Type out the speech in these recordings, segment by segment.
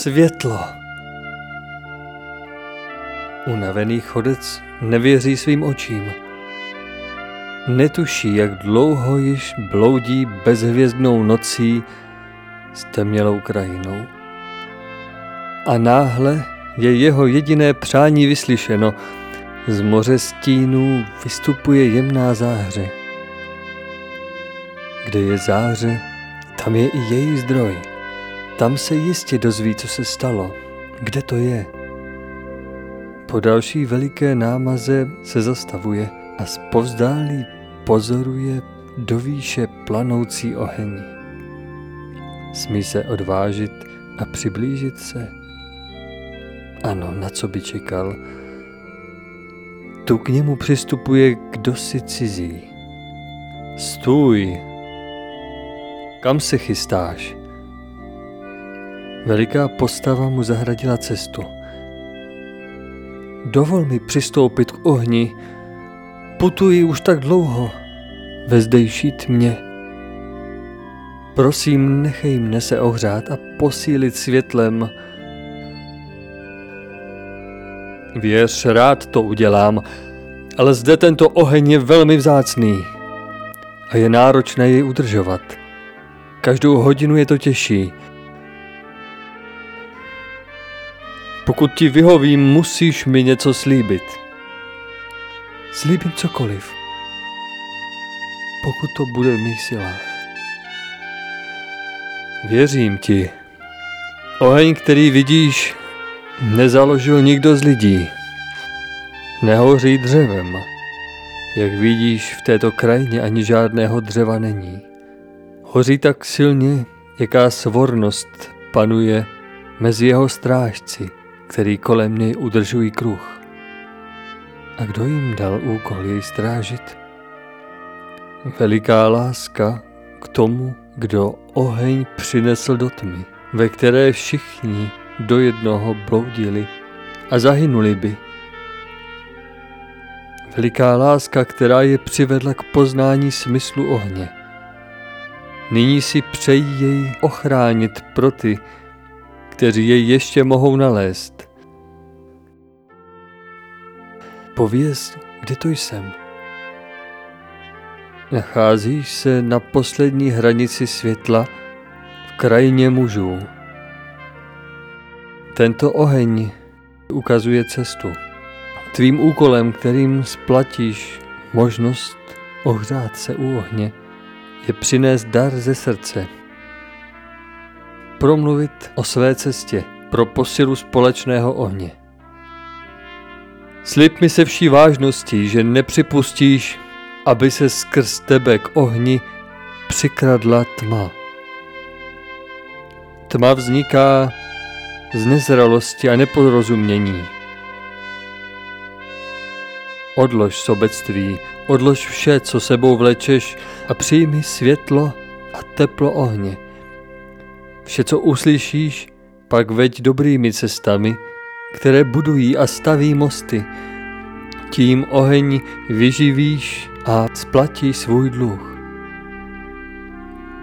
Světlo. Unavený chodec nevěří svým očím. Netuší, jak dlouho již bloudí bezhvězdnou nocí s temnělou krajinou. A náhle je jeho jediné přání vyslyšeno. Z moře stínů vystupuje jemná záře. Kde je záře, tam je i její zdroj. Tam se jistě dozví, co se stalo. Kde to je? Po další veliké námaze se zastavuje a zpovzdálí pozoruje do výše planoucí oheň. Smí se odvážit a přiblížit se. Ano, na co by čekal? Tu k němu přistupuje kdosi cizí. Stůj! Kam se chystáš? Veliká postava mu zahradila cestu. Dovol mi přistoupit k ohni, putuji už tak dlouho ve zdejší tmě. Prosím, nechej mne se ohřát a posílit světlem. Věř, rád to udělám, ale zde tento oheň je velmi vzácný a je náročné jej udržovat. Každou hodinu je to těžší. Pokud ti vyhovím, musíš mi něco slíbit. Slíbím cokoliv, pokud to bude v mých silách. Věřím ti. Oheň, který vidíš, nezaložil nikdo z lidí. Nehoří dřevem. Jak vidíš, v této krajině ani žádného dřeva není. Hoří tak silně, jaká svornost panuje mezi jeho strážci, který kolem něj udržují kruh. A kdo jim dal úkol jej strážit? Veliká láska k tomu, kdo oheň přinesl do tmy, ve které všichni do jednoho bloudili a zahynuli by. Veliká láska, která je přivedla k poznání smyslu ohně. Nyní si přejí jej ochránit pro ty, kteří jej ještě mohou nalézt. Pověz, kde to jsem? Nacházíš se na poslední hranici světla v krajině mužů. Tento oheň ukazuje cestu. Tvým úkolem, kterým splatíš možnost ohřát se u ohně, je přinést dar ze srdce. Promluvit o své cestě pro posilu společného ohně. Slib mi se vší vážností, že nepřipustíš, aby se skrz tebe k ohni přikradla tma. Tma vzniká z nezralosti a neporozumění. Odlož sobectví, odlož vše, co sebou vlečeš a přijmi světlo a teplo ohně. Vše, co uslyšíš, pak veď dobrými cestami, které budují a staví mosty. Tím oheň vyživíš a splatíš svůj dluh.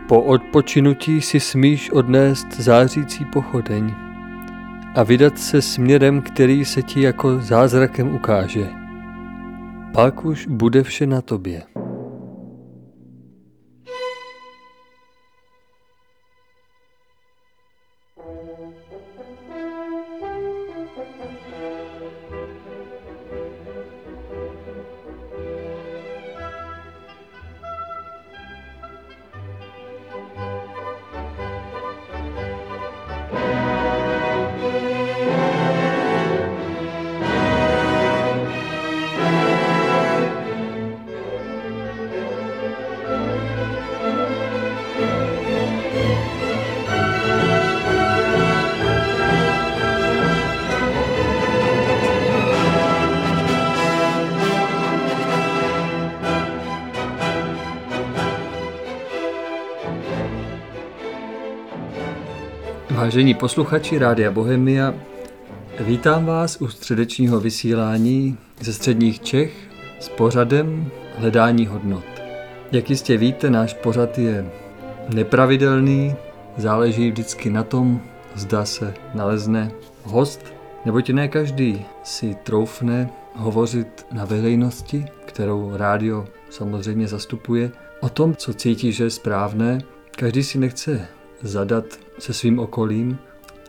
Po odpočinutí si smíš odnést zářící pochodeň a vydat se směrem, který se ti jako zázrakem ukáže. Pak už bude vše na tobě. Vážení posluchači Rádia Bohemia, vítám vás u středečního vysílání ze středních Čech s pořadem Hledání hodnot. Jak jistě víte, náš pořad je nepravidelný, záleží vždycky na tom, zda se nalezne host, neboť ne každý si troufne hovořit na veřejnosti, kterou rádio samozřejmě zastupuje, o tom, co cítí, že je správné. Každý si nechce zadat se svým okolím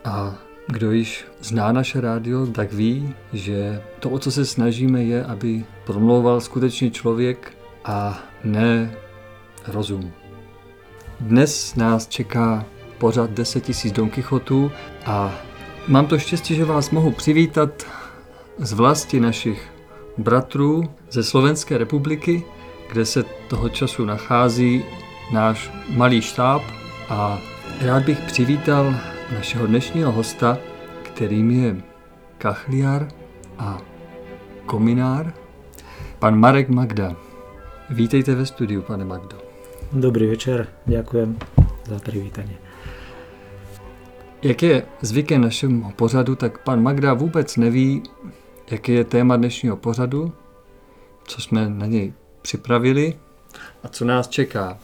a kdo již zná naše rádio, tak ví, že to, o co se snažíme, je, aby promlouval skutečně člověk a ne rozum. Dnes nás čeká pořád 10 000 Don Quixotů a mám to štěstí, že vás mohu přivítat z vlasti našich bratrů ze Slovenské republiky, kde se toho času nachází náš malý štáb a rád bych přivítal našeho dnešního hosta, kterým je kachliar a kominár, pan Marek Magda. Vítejte ve studiu, pane Magdo. Dobrý večer, ďakujem za privítanie. Jak je zvykem našemu pořadu, tak pan Magda vůbec neví, jaké je téma dnešního pořadu, co jsme na něj připravili a co nás čeká.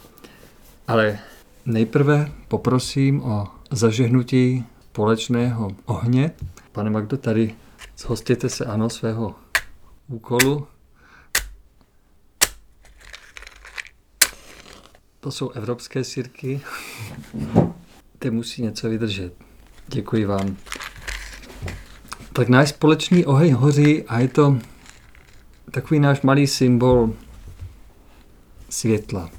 Ale nejprve poprosím o zažehnutí společného ohně. Pane Magdo, tady zhostěte se ano svého úkolu. To jsou evropské sírky. Ty musí něco vydržet. Děkuji vám. Tak náš společný oheň hoří a je to takový náš malý symbol světla,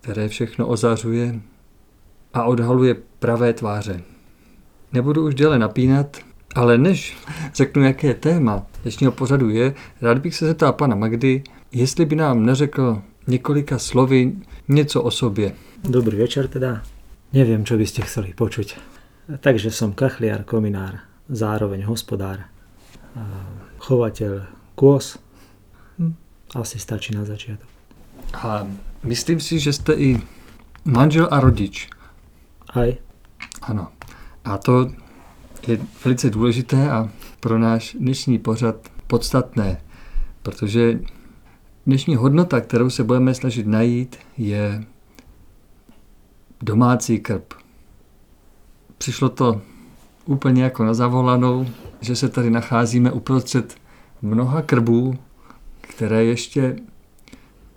které všechno ozařuje a odhaluje pravé tváře. Nebudu už déle napínat, ale než řeknu, jaké téma dnešního pořadu je, rád bych se zeptal pana Magdy, jestli by nám neřekl několika slovy něco o sobě. Dobrý večer teda. Neviem, čo by ste chceli počuť. Takže som kachliar, kominár, zároveň hospodár, chovateľ kôz. Hm, asi stačí na začiatok. A myslím si, že jste i manžel a rodič. Aj. Ano. A to je velice důležité a pro náš dnešní pořad podstatné, protože dnešní hodnota, kterou se budeme snažit najít, je domácí krb. Přišlo to úplně jako na zavolanou, že se tady nacházíme uprostřed mnoha krbů, které ještě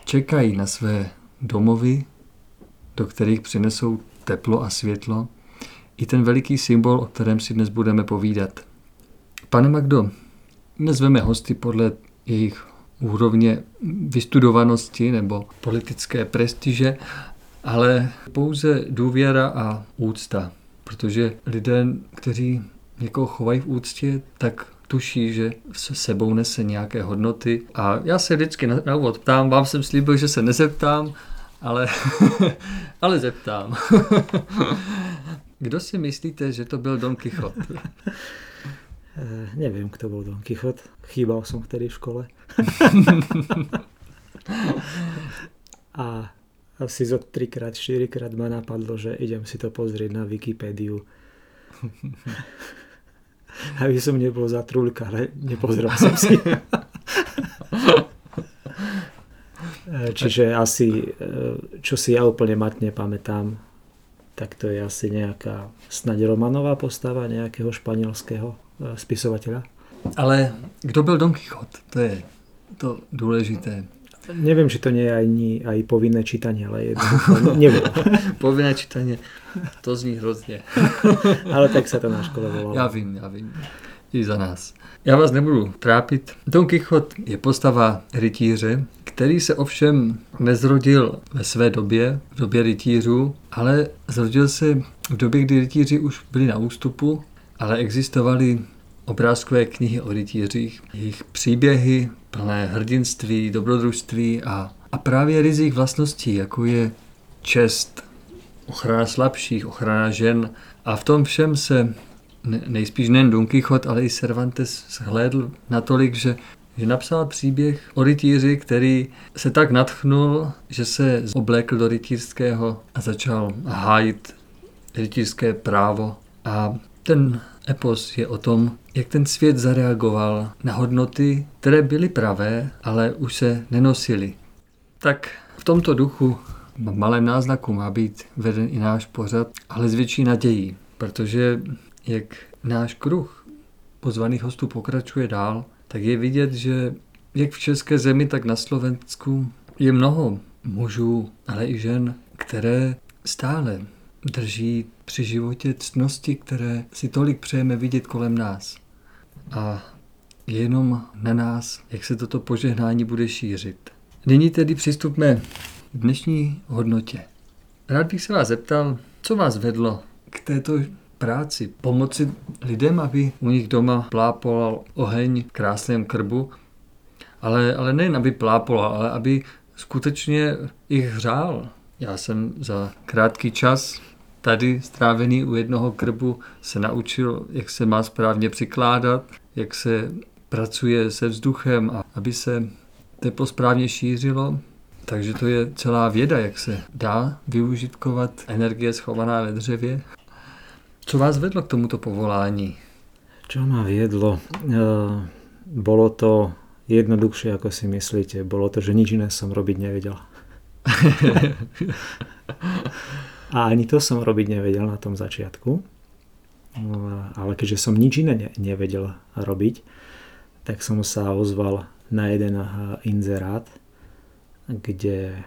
čekají na své domovy, do kterých přinesou teplo a světlo, i ten veliký symbol, o kterém si dnes budeme povídat. Pane Magdo, dnes veme hosty podle jejich úrovně vystudovanosti nebo politické prestiže, ale pouze důvěra a úcta. Protože lidé, kteří někoho chovají v úctě, tak tuší, že se sebou nese nějaké hodnoty. A já se vždycky na, na úvod ptám, vám jsem slíbil, že se nezeptám, ale, ale zeptám. Kdo si myslíte, že to byl Don Quixote? E, neviem, kto bol Don Quixote. Chýbal som vtedy v škole. a asi zo 3 krát, 4 krát ma napadlo, že idem si to pozrieť na Wikipédiu. Aby som nebol za trúľka, ale nepozrel som si. Čiže asi, čo si ja úplne matne pamätám, tak to je asi nejaká snad romanová postava nejakého španielského spisovateľa. Ale kdo byl Don Quixote? To je to důležité. Neviem, či to nie je ani aj povinné čítanie, ale jednoducho neviem. povinné čítanie, to zní hrozně. ale tak sa to na škole volalo. Já vím, já vím. I za nás. Já vás nebudu trápit. Don Quixote je postava rytíře, který se ovšem nezrodil ve své době, v době rytířů, ale zrodil se v době, kdy rytíři už byli na ústupu, ale existovaly obrázkové knihy o rytířích, jejich příběhy plné hrdinství, dobrodružství a, a právě rizích vlastností, jako je čest, ochrana slabších, ochrana žen. A v tom všem se nejspíš nejen Don Quixote, ale i Cervantes zhlédl natolik, že, že napsal příběh o rytíři, který se tak natchnul, že se oblékl do rytířského a začal hájit rytířské právo. A ten epos je o tom, jak ten svět zareagoval na hodnoty, které byly pravé, ale už se nenosily. Tak v tomto duchu malém náznaku má být veden i náš pořad, ale s větší nadějí, protože jak náš kruh pozvaných hostů pokračuje dál, tak je vidět, že jak v české zemi, tak na Slovensku je mnoho mužů, ale i žen, které stále drží při životě ctnosti, které si tolik přejeme vidět kolem nás. A je jenom na nás, jak se toto požehnání bude šířit. Nyní tedy přistupme k dnešní hodnotě. Rád bych se vás zeptal, co vás vedlo k této práci, pomoci lidem, aby u nich doma plápolal oheň v krásném krbu, ale, ale nejen aby plápolal, ale aby skutečně ich hřál. Já jsem za krátký čas tady strávený u jednoho krbu se naučil, jak se má správně přikládat, jak se pracuje se vzduchem a aby se teplo správně šířilo. Takže to je celá věda, jak se dá využitkovat energie schovaná ve dřevě. Co vás vedlo k tomuto povolání? Čo ma viedlo? E, bolo to jednoduchšie, ako si myslíte. Bolo to, že nič iné som robiť nevedel. A ani to som robiť nevedel na tom začiatku. No, ale keďže som nič iné nevedel robiť, tak som sa ozval na jeden eh, inzerát, kde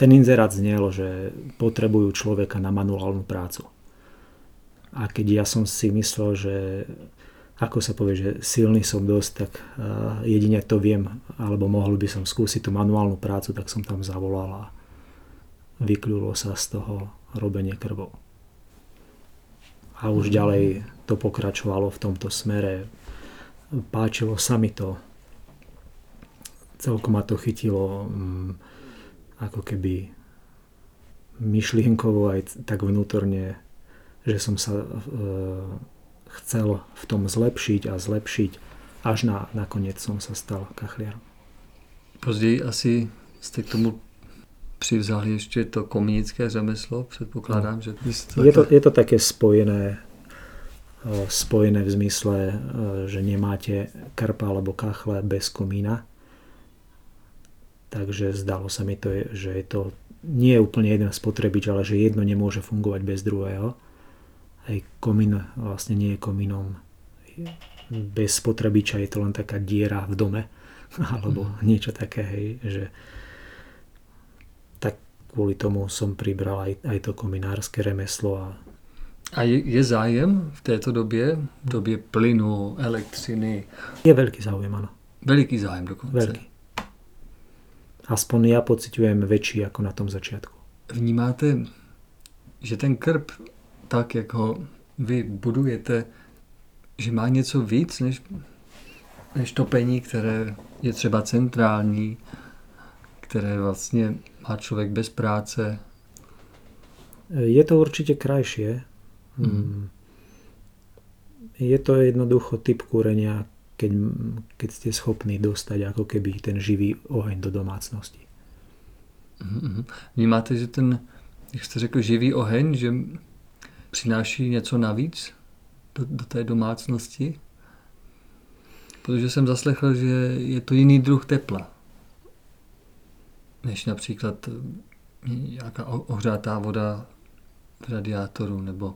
ten inzerát znel, že potrebujú človeka na manuálnu prácu. A keď ja som si myslel, že ako sa povie, že silný som dosť, tak eh, jedine to viem, alebo mohol by som skúsiť tú manuálnu prácu, tak som tam zavolal a vykľulo sa z toho robenie krvou. A už mhm. ďalej to pokračovalo v tomto smere. Páčilo sa mi to. Celkom ma to chytilo mm, ako keby myšlienkovo aj tak vnútorne, že som sa e, chcel v tom zlepšiť a zlepšiť, až na, nakoniec som sa stal kachliarom. Později asi jste k tomu přivzali ještě to komunické řemeslo, předpokládám, no. že... To je, to, je to také spojené, eh, spojené v zmysle, eh, že nemáte karpa alebo kachle bez komína. Takže zdalo sa mi to, že je to nie je úplne jeden spotrebič, ale že jedno nemôže fungovať bez druhého. Aj komín vlastne nie je komínom. Bez spotrebiča je to len taká diera v dome alebo mm. niečo také, hej, že kvôli tomu som pribral aj, aj to kominárske remeslo. A, a je, je zájem v této době, v době plynu, elektřiny? Je veľký záujem, áno. Veliký zájem dokonce. Veľký. Aspoň ja pociťujem väčší ako na tom začiatku. Vnímáte, že ten krb, tak jak ho vy budujete, že má něco víc než, než topení, které je třeba centrální, které vlastně má člověk bez práce? Je to určite krajšie. Mm. Je to jednoducho typ kúrenia, keď, keď ste schopní dostať ako keby ten živý oheň do domácnosti. Mm-hmm. Vnímáte, že ten, jak jste řekl, živý oheň, že přináší něco navíc do, do té domácnosti? Protože jsem zaslechl, že je to jiný druh tepla než například eh, nějaká ohřátá voda v radiátoru nebo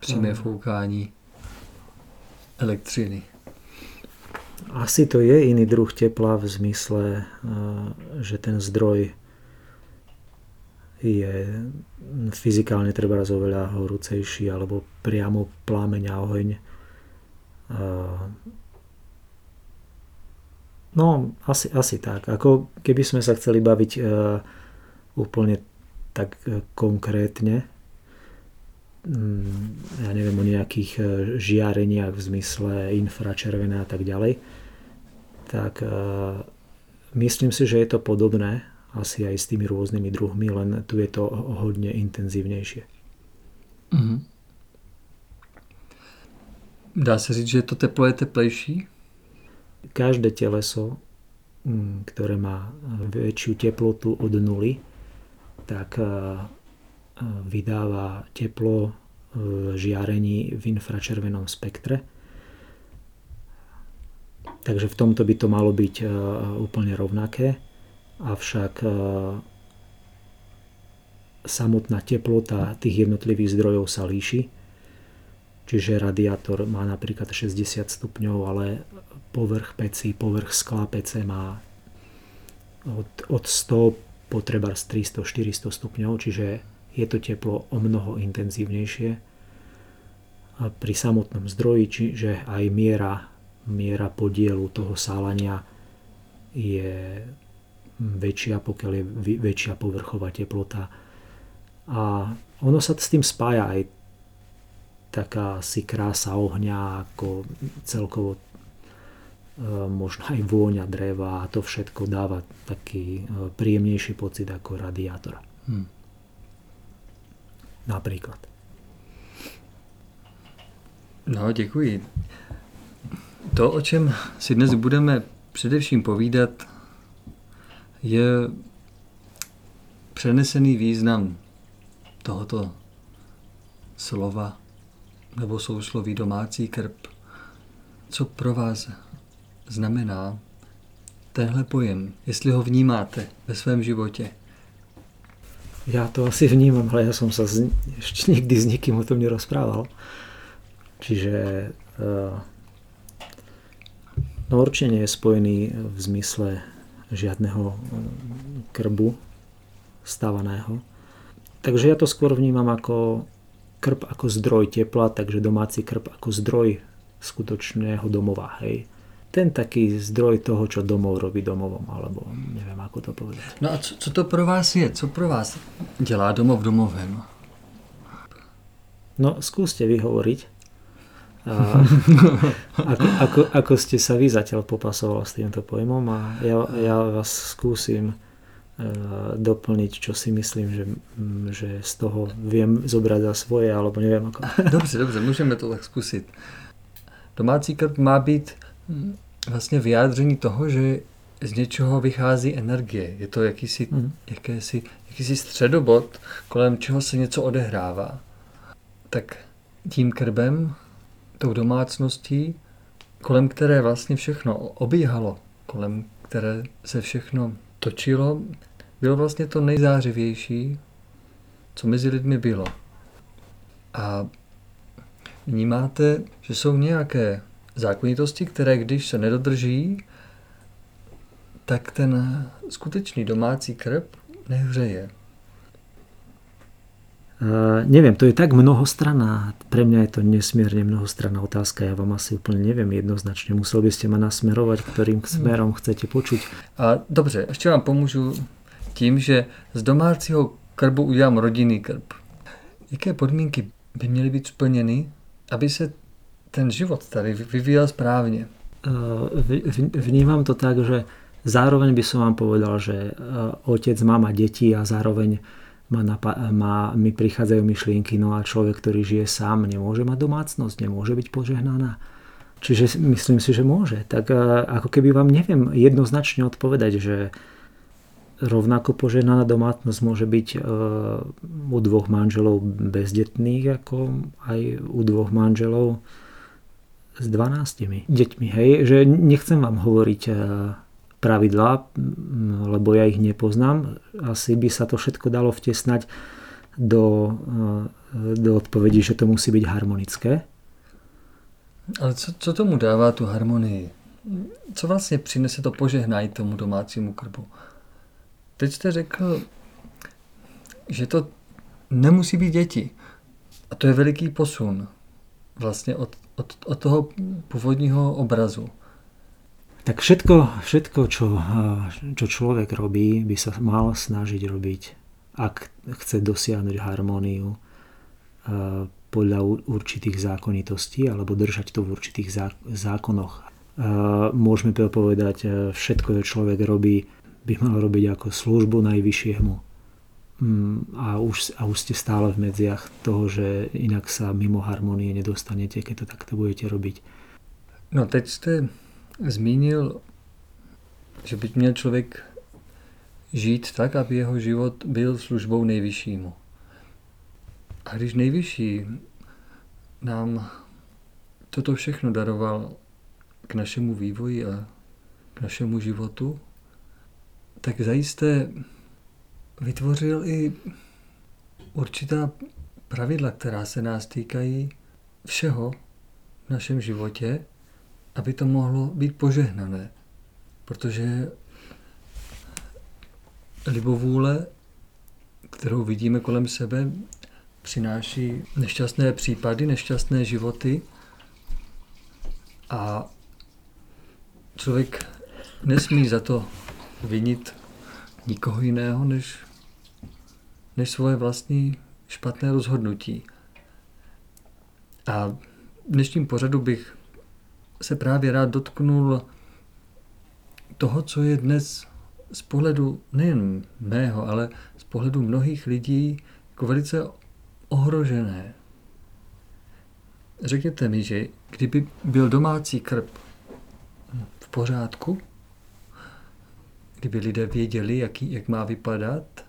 přímé foukání elektřiny. Asi to je iný druh tepla v zmysle, eh, že ten zdroj je fyzikálne treba oveľa horúcejší alebo priamo plámeň a oheň eh, No, asi, asi tak. Ako keby sme sa chceli baviť uh, úplne tak konkrétne, um, ja neviem o nejakých uh, žiareniach v zmysle infračervené a tak ďalej, tak uh, myslím si, že je to podobné asi aj s tými rôznymi druhmi, len tu je to hodne intenzívnejšie. Mm-hmm. Dá se říct, že to teplo je teplejší? každé teleso, mm, ktoré má väčšiu teplotu od nuly, tak vydáva teplo v žiarení v infračervenom spektre. Takže v tomto by to malo byť úplne rovnaké, avšak samotná teplota tých jednotlivých zdrojov sa líši. Čiže radiátor má napríklad 60 stupňov, ale povrch peci, povrch skla pece má od, od 100 po treba 300-400 stupňov, čiže je to teplo o mnoho intenzívnejšie. A pri samotnom zdroji, čiže aj miera, miera podielu toho sálania je väčšia, pokiaľ je väčšia povrchová teplota. A ono sa s tým spája aj taká si krása ohňa, ako celkovo e, možno aj vôňa dreva a to všetko dáva taký e, príjemnejší pocit ako radiátor. Hmm. Napríklad. No, děkuji. To, o čem si dnes budeme především povídat, je přenesený význam tohoto slova nebo sousloví domácí krb. Co pro vás znamená tenhle pojem, jestli ho vnímáte ve svém životě? Já to asi vnímám, ale já jsem se z, ještě nikdy s nikým o tom nerozprával. Čiže uh, no určitě je spojený v zmysle žiadného krbu stávaného. Takže ja to skôr vnímam ako krb ako zdroj tepla, takže domáci krb ako zdroj skutočného domova. Hej. Ten taký zdroj toho, čo domov robí domovom, alebo neviem, ako to povedať. No a co, co to pro vás je? Co pro vás dělá domov domovem? No, skúste vyhovoriť. A, ako, ako, ako ste sa vy zatiaľ popasoval s týmto pojmom a ja, ja vás skúsim Eh, doplniť, čo si myslím, že, mm, že z toho viem zobrať za svoje, alebo neviem ako. Dobře, dobře, můžeme to tak zkusit. Domácí krb má být vlastně vyjádření toho, že z něčeho vychází energie. Je to jakýsi, mm. jakési, jakýsi středobod, kolem čeho se něco odehrává. Tak tím krbem, tou domácností, kolem které vlastně všechno obíhalo, kolem které se všechno točilo, bylo vlastně to nejzářivější, co mezi lidmi bylo. A vnímáte, že jsou nějaké zákonitosti, které když se nedodrží, tak ten skutečný domácí krb nehřeje. Uh, neviem, to je tak mnohostranná, pre mňa je to nesmierne mnohostranná otázka, ja vám asi úplne neviem jednoznačne, musel by ste ma nasmerovať, ktorým smerom chcete počuť. A, dobře, ještě vám pomůžu tím, že z domácího krbu udělám rodinný krb. Jaké podmínky by měly být splněny, aby se ten život tady vyvíjel správně? Vnímám to tak, že zároveň by som vám povedal, že otec, mama, deti a zároveň ma, napa- ma, mi prichádzajú myšlienky, no a človek, ktorý žije sám, nemôže mať domácnosť, nemôže byť požehnaná. Čiže myslím si, že môže. Tak ako keby vám neviem jednoznačne odpovedať, že rovnako poženaná domácnosť môže byť u dvoch manželov bezdetných, ako aj u dvoch manželov s 12 deťmi. Hej? Že nechcem vám hovoriť e, pravidlá, lebo ja ich nepoznám. Asi by sa to všetko dalo vtesnať do, e, do odpovedí, že to musí byť harmonické. Ale co, co tomu dává tu harmonii? Co vlastně přinese to požehnání tomu domácímu krbu? Teď jste řekl, že to nemusí být děti. A to je veliký posun vlastně od, od, od toho původního obrazu. Tak všetko, všetko čo, čo človek robí, by sa mal snažiť robiť, ak chce dosiahnuť harmóniu podľa určitých zákonitostí alebo držať to v určitých zákonoch. Môžeme povedať, všetko, čo človek robí, by mal robiť ako službu najvyššiemu. Mm, a už, a už ste stále v medziach toho, že inak sa mimo harmonie nedostanete, keď to takto budete robiť. No teď jste zmínil, že by měl člověk žít tak, aby jeho život byl službou nejvyššímu. A když nejvyšší nám toto všechno daroval k našemu vývoji a k našemu životu, tak zajisté vytvořil i určitá pravidla, která se nás týkají všeho v našem životě, aby to mohlo být požehnané. Protože libovůle, kterou vidíme kolem sebe, přináší nešťastné případy, nešťastné životy a člověk nesmí za to vinit nikoho jiného, než, než svoje vlastní špatné rozhodnutí. A v dnešním pořadu bych se právě rád dotknul toho, co je dnes z pohledu nejen mého, ale z pohledu mnohých lidí jako velice ohrožené. Řekněte mi, že kdyby byl domácí krb v pořádku, kdyby lidé věděli, jaký, jak má vypadat,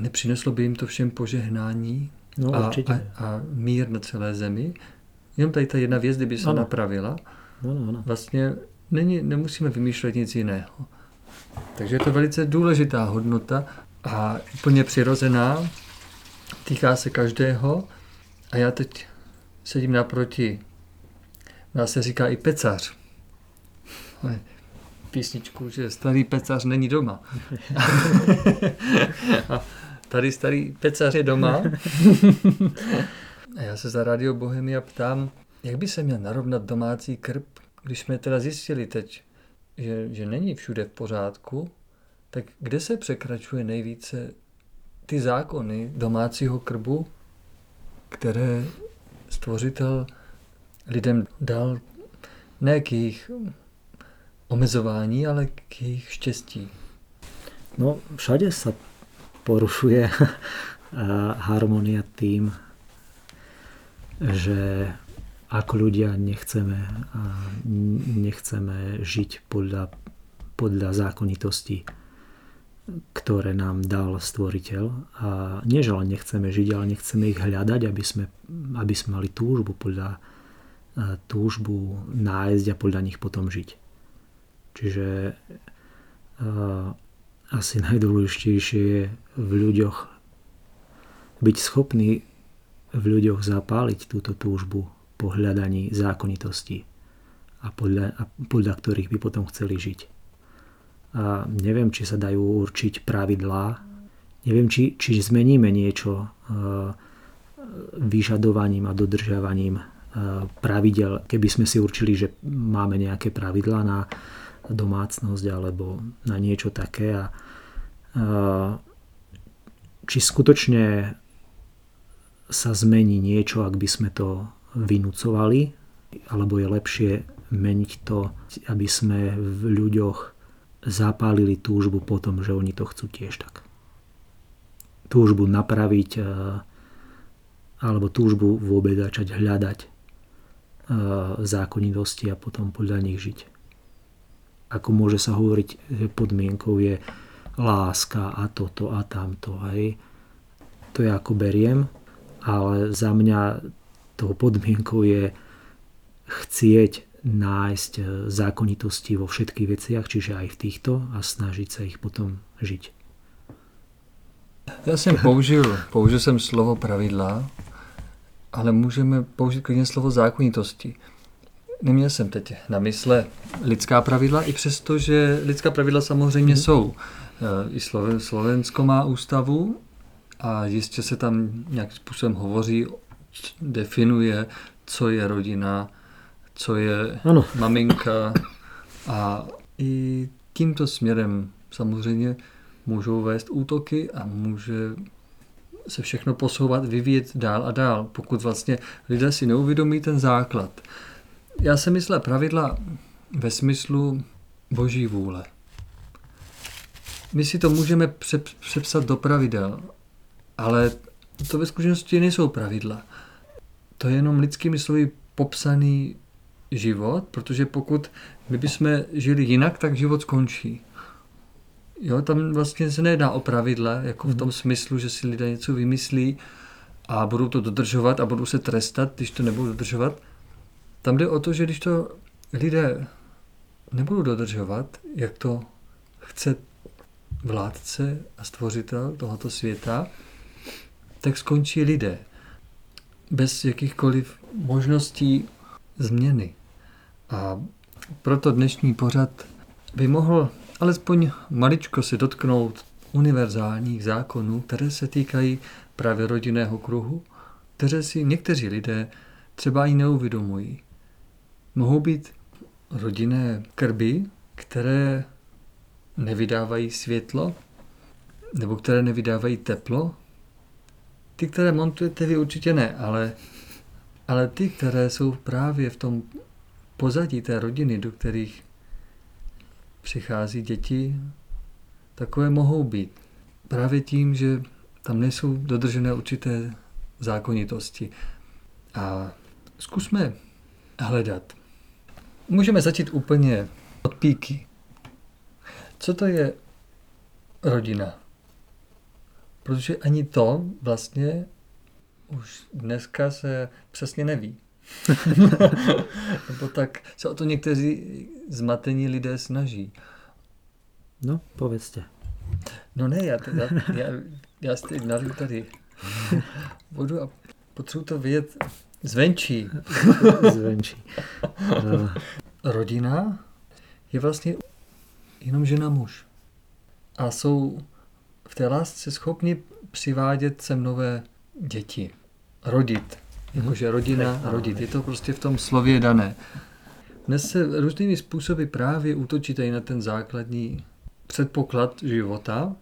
nepřineslo by jim to všem požehnání No, a, určitě. a, a mír na celé zemi. Jenom tady ta jedna věc, kdyby se Ano. napravila, Ano, ano. vlastně není, nemusíme vymýšlet nic jiného. Takže je to velice důležitá hodnota a úplně přirozená, týká se každého. A já teď sedím naproti, nás se říká i pecař. Písničku, že starý pecař není doma. a tady starý pecař je doma. a já se za Radio Bohemia ptám, jak by se měl narovnat domácí krb, když jsme teda zjistili teď, že, že není všude v pořádku, tak kde se překračuje nejvíce ty zákony domácího krbu, které stvořitel lidem dal ne k jejich omezování, ale k jejich štěstí. No, všade sa porušuje harmonia tým, že ako ľudia nechceme, nechceme žiť podľa, podľa zákonitosti, ktoré nám dal stvoriteľ. A nie, že len nechceme žiť, ale nechceme ich hľadať, aby sme, aby sme mali túžbu podľa a túžbu nájsť a podľa nich potom žiť. Čiže a, asi najdôležitejšie je v ľuďoch byť schopný v ľuďoch zapáliť túto túžbu po hľadaní zákonitosti a podľa, a podľa ktorých by potom chceli žiť. A neviem, či sa dajú určiť pravidlá, neviem, či, či zmeníme niečo e, vyžadovaním a dodržiavaním e, pravidel, keby sme si určili, že máme nejaké pravidlá na domácnosť alebo na niečo také a či skutočne sa zmení niečo, ak by sme to vynúcovali, alebo je lepšie meniť to, aby sme v ľuďoch zapálili túžbu po tom, že oni to chcú tiež tak. Túžbu napraviť alebo túžbu vôbec začať hľadať zákonitosti a potom podľa nich žiť. Ako môže sa hovoriť, že podmienkou je láska a toto a tamto. Hej. To ja ako beriem, ale za mňa tou podmienkou je chcieť nájsť e, zákonitosti vo všetkých veciach, čiže aj v týchto a snažiť sa ich potom žiť. Já jsem použil, použil jsem slovo pravidla, ale můžeme použít klidně slovo zákonitosti. Neměl jsem teď na mysle lidská pravidla, i přesto, že lidská pravidla samozřejmě Mhm. jsou. E, I Sloven- Slovensko má ústavu a jistě se tam nějakým způsobem hovoří, definuje, co je rodina, co je Áno, maminka a i tímto směrem samozřejmě můžou vést útoky a může se všechno posouvat, vyvíjet dál a dál, pokud vlastně lidé si neuvědomí ten základ. Já jsem myslel pravidla ve smyslu boží vůle. My si to můžeme přep- přepsat do pravidel, ale to ve skutečnosti nejsou pravidla. To je jenom lidskými slovy popsaný život, protože pokud my bychom žili jinak, tak život skončí. Jo, tam vlastně se nejedná o pravidla, jako v tom smyslu, že si lidé něco vymyslí a budou to dodržovat a budou se trestat, když to nebudou dodržovat. Tam jde o to, že když to lidé nebudou dodržovat, jak to chce vládce a stvořitel tohoto světa, tak skončí lidé bez jakýchkoliv možností změny. A proto dnešní pořad by mohl alespoň maličko se dotknout univerzálních zákonů, které se týkají právě rodinného kruhu, které si někteří lidé třeba i neuvědomují. Mohou být rodinné krby, které nevydávají světlo, nebo které nevydávají teplo. Ty, které montujete vy určitě ne, ale, ale ty, které jsou právě v tom pozadí té rodiny, do kterých přichází děti, takové mohou být. Právě tím, že tam nejsou dodržené určité zákonitosti. A zkusme hledat. Můžeme začít úplně od píky. Co to je rodina? Protože ani to vlastně už dneska se přesně neví. Nebo tak se o to někteří zmatení lidé snaží. No, povězte. No ne, já, teda, já, já tady vodu a potřebuji to vědět zvenčí. Zvenčí. Rodina je vlastně jenom žena muž. A jsou v té lásce schopni přivádět sem nové děti. Rodit. Jakože rodina, rodit. Je to prostě v tom slově dané. Dnes se různými způsoby právě útočíte i na ten základní předpoklad života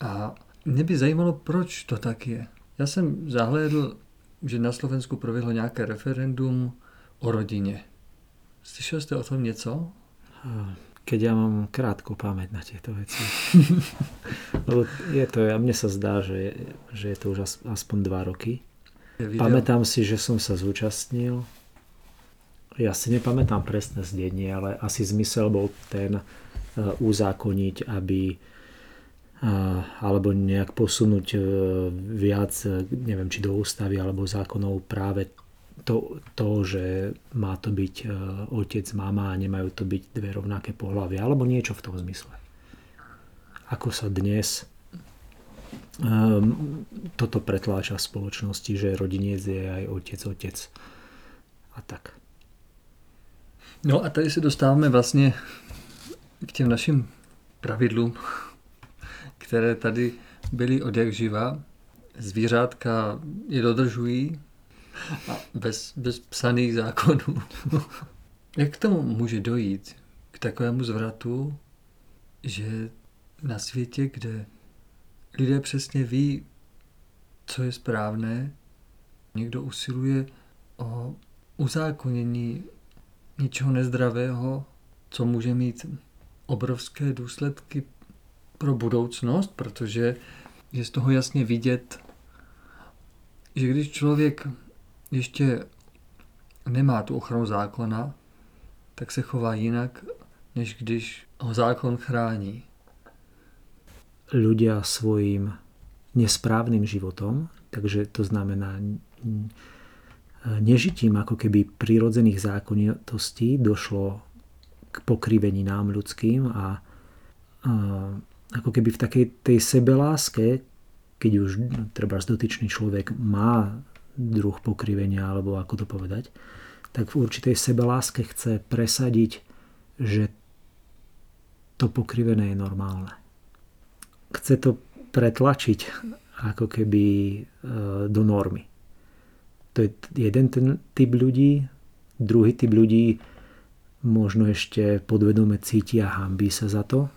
a mě by zajímalo, proč to tak je. Já jsem zahlédl, že na Slovensku proběhlo nějaké referendum o rodině. Slyšel jste o tom něco? Keď ja mám krátku pamäť na veci. Lebo je to, a mne sa zdá, že, že je to už aspoň dva roky. Pamätám si, že som sa zúčastnil. Ja si nepamätám presné zdenie, ale asi zmysel bol ten, uzákoniť, aby alebo nejak posunúť eh, viac, neviem, či do ústavy alebo zákonov práve to, to, že má to byť otec, mama a nemajú to byť dve rovnaké pohľavy, alebo niečo v tom zmysle. Ako sa dnes um, toto pretláča v spoločnosti, že rodinec je aj otec, otec a tak. No a tady se dostáváme vlastně k těm našim pravidlům, které tady byly od jak živa. Zvířátka je dodržují a bez, bez psaných zákonů. jak k tomu může dojít? K takovému zvratu, že na světě, kde lidé přesně ví, co je správné, někdo usiluje o uzákonění něčeho nezdravého, co může mít obrovské důsledky pro budoucnost, protože je z toho jasně vidět, že když člověk ještě nemá tu ochranu zákona, tak se chová jinak, než když ho zákon chrání. Ľudia svojím nesprávnym životom, takže to znamená nežitím ako keby prírodzených zákonitostí došlo k pokrivení nám ľudským a, a ako keby v takej tej sebeláske, keď už treba dotyčný človek má druh pokrivenia, alebo ako to povedať, tak v určitej sebeláske chce presadiť, že to pokrivené je normálne. Chce to pretlačiť ako keby e, do normy. To je jeden ten typ ľudí. Druhý typ ľudí možno ešte podvedome cíti a hambí sa za to.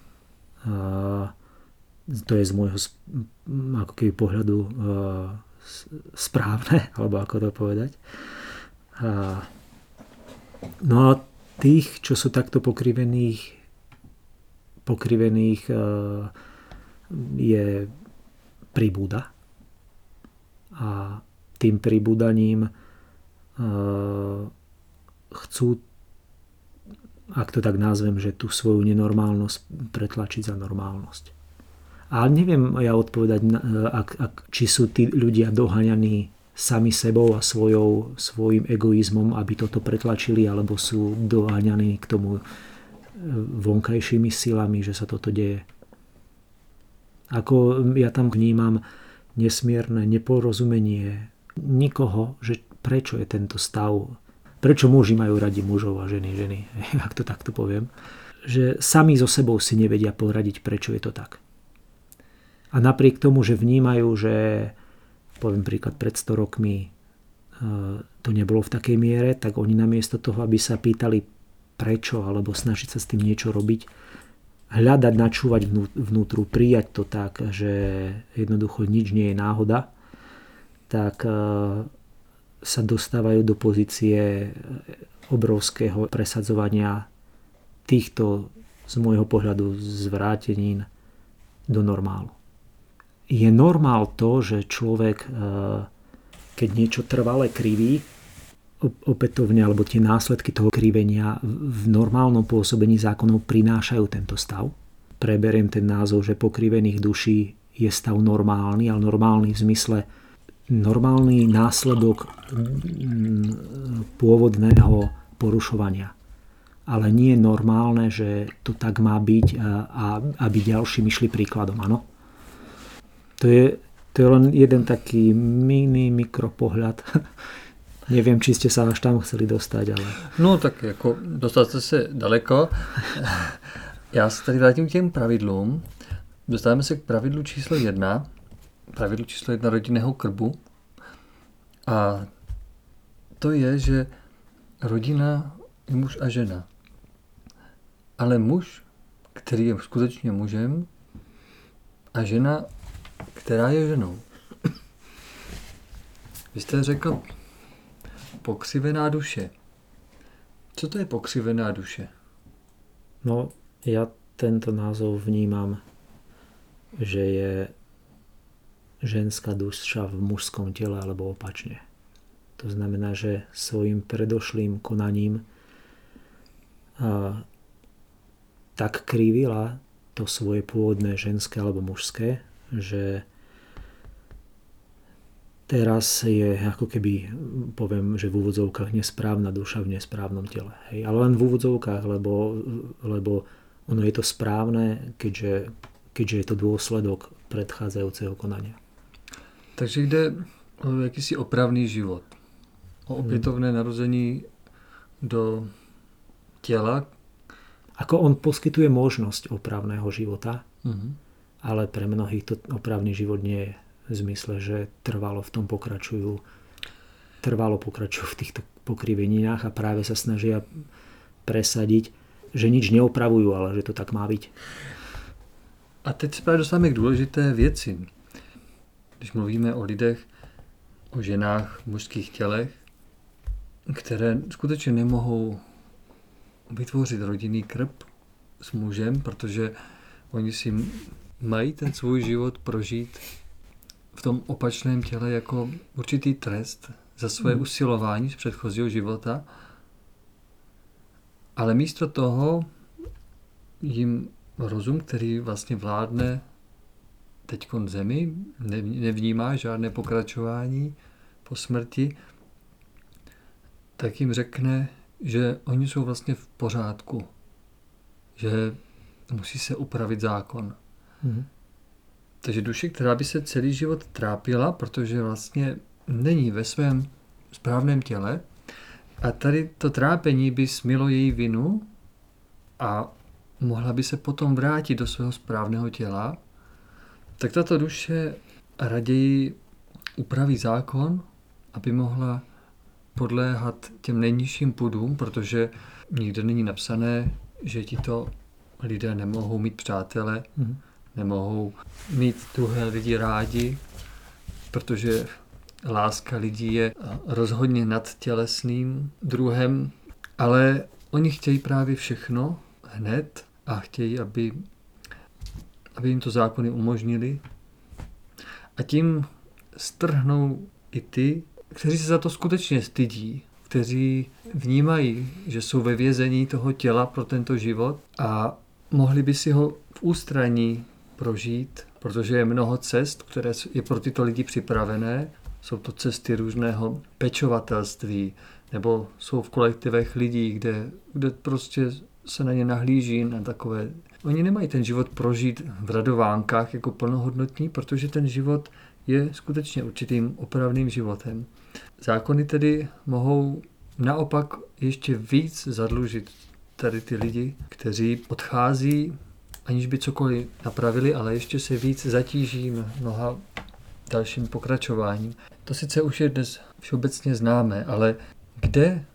A to je z môjho ako keby pohľadu správne, alebo ako to povedať. A, no a tých, čo sú takto pokrivených, pokrivených je pribúda. A tým pribúdaním chcú ak to tak nazvem, že tú svoju nenormálnosť pretlačiť za normálnosť. A neviem ja odpovedať, ak, ak, či sú tí ľudia doháňaní sami sebou a svojou, svojim egoizmom, aby toto pretlačili, alebo sú doháňaní k tomu e, vonkajšími silami, že sa toto deje. Ako ja tam vnímam nesmierne neporozumenie nikoho, že prečo je tento stav, prečo muži majú radi mužov a ženy ženy, ak to takto poviem, že sami so sebou si nevedia poradiť, prečo je to tak. A napriek tomu, že vnímajú, že poviem príklad pred 100 rokmi e, to nebolo v takej miere, tak oni namiesto toho, aby sa pýtali prečo, alebo snažiť sa s tým niečo robiť, hľadať, načúvať vnútru, prijať to tak, že jednoducho nič nie je náhoda, tak e, sa dostávajú do pozície obrovského presadzovania týchto z môjho pohľadu zvrátenín do normálu. Je normál to, že človek, e, keď niečo trvale kriví, opätovne, alebo tie následky toho krivenia v normálnom pôsobení zákonov prinášajú tento stav. Preberiem ten názov, že pokrivených duší je stav normálny, ale normálny v zmysle normálny následok mm, pôvodného porušovania. Ale nie je normálne, že to tak má byť a aby ďalší myšli príkladom, áno? To je, to je len jeden taký mini mikropohľad Nevím, či jste se až tam chceli dostat, ale... No tak jako dostat se daleko. Já se tady vrátím k těm pravidlům. Dostáváme se k pravidlu číslo jedna. Pravidlu číslo jedna rodinného krbu. A to je, že rodina je muž a žena. Ale muž, který je skutečně mužem, a žena, která je ženou. Vy jste řekl Pokřivená duše. Co to je pokřivená duše? No, já tento názov vnímám, že je ženská duša v mužskom tele alebo opačne. To znamená, že svojim predošlým konaním a, tak krivila to svoje pôvodné ženské alebo mužské, že teraz je ako keby, poviem, že v úvodzovkách nesprávna duša v nesprávnom tele. Hej. Ale len v úvodzovkách, lebo, lebo ono je to správne, keďže, keďže je to dôsledok predchádzajúceho konania. Takže jde o jakýsi opravný život. O opětovné narození do těla. Ako on poskytuje možnosť opravného života, mm-hmm. ale pre mnohých to opravný život nie je v zmysle, že trvalo v tom pokračujú, trvalo pokračujú v týchto pokriveninách a práve sa snažia presadiť, že nič neopravujú, ale že to tak má byť. A teď se právě dostáváme k důležité věci. Když mluvíme o lidech, o ženách mužských tělech, které skutečně nemohou vytvořit rodinný krb s mužem, protože oni si mají ten svůj život prožít v tom opačném těle jako určitý trest za svoje hmm. usilování z předchozího života, ale místo toho jim rozum, který vlastně vládne teď zemi, nevnímá žádné pokračování po smrti, tak jim řekne, že oni jsou vlastně v pořádku, že musí se upravit zákon. Mm. Takže duše, která by se celý život trápila, protože vlastně není ve svém správném těle a tady to trápení by smilo její vinu a mohla by se potom vrátit do svého správného těla, tak tato duše raději upraví zákon, aby mohla podléhat těm nejnižším pudům, protože nikde není napsané, že tito lidé nemohou mít přátele, mm-hmm nemohou mít druhé lidi rádi, protože láska lidí je rozhodně nad tělesným druhem, ale oni chtějí právě všechno hned a chtějí, aby, aby jim to zákony umožnili. A tím strhnou i ty, kteří se za to skutečně stydí, kteří vnímají, že jsou ve vězení toho těla pro tento život a mohli by si ho v ústraní prožít, protože je mnoho cest, které je pro tyto lidi připravené. Jsou to cesty různého pečovatelství, nebo jsou v kolektivech lidí, kde, kde prostě se na ně nahlíží, na takové oni nemají ten život prožít v radovánkách jako plnohodnotný, protože ten život je skutečně určitým opravným životem. Zákony tedy mohou naopak ještě víc zadlužit tady ty lidi, kteří odchází, aniž by cokoliv napravili, ale ještě se víc zatíží mnoha dalším pokračováním. To sice už je dnes všeobecně známé, ale kde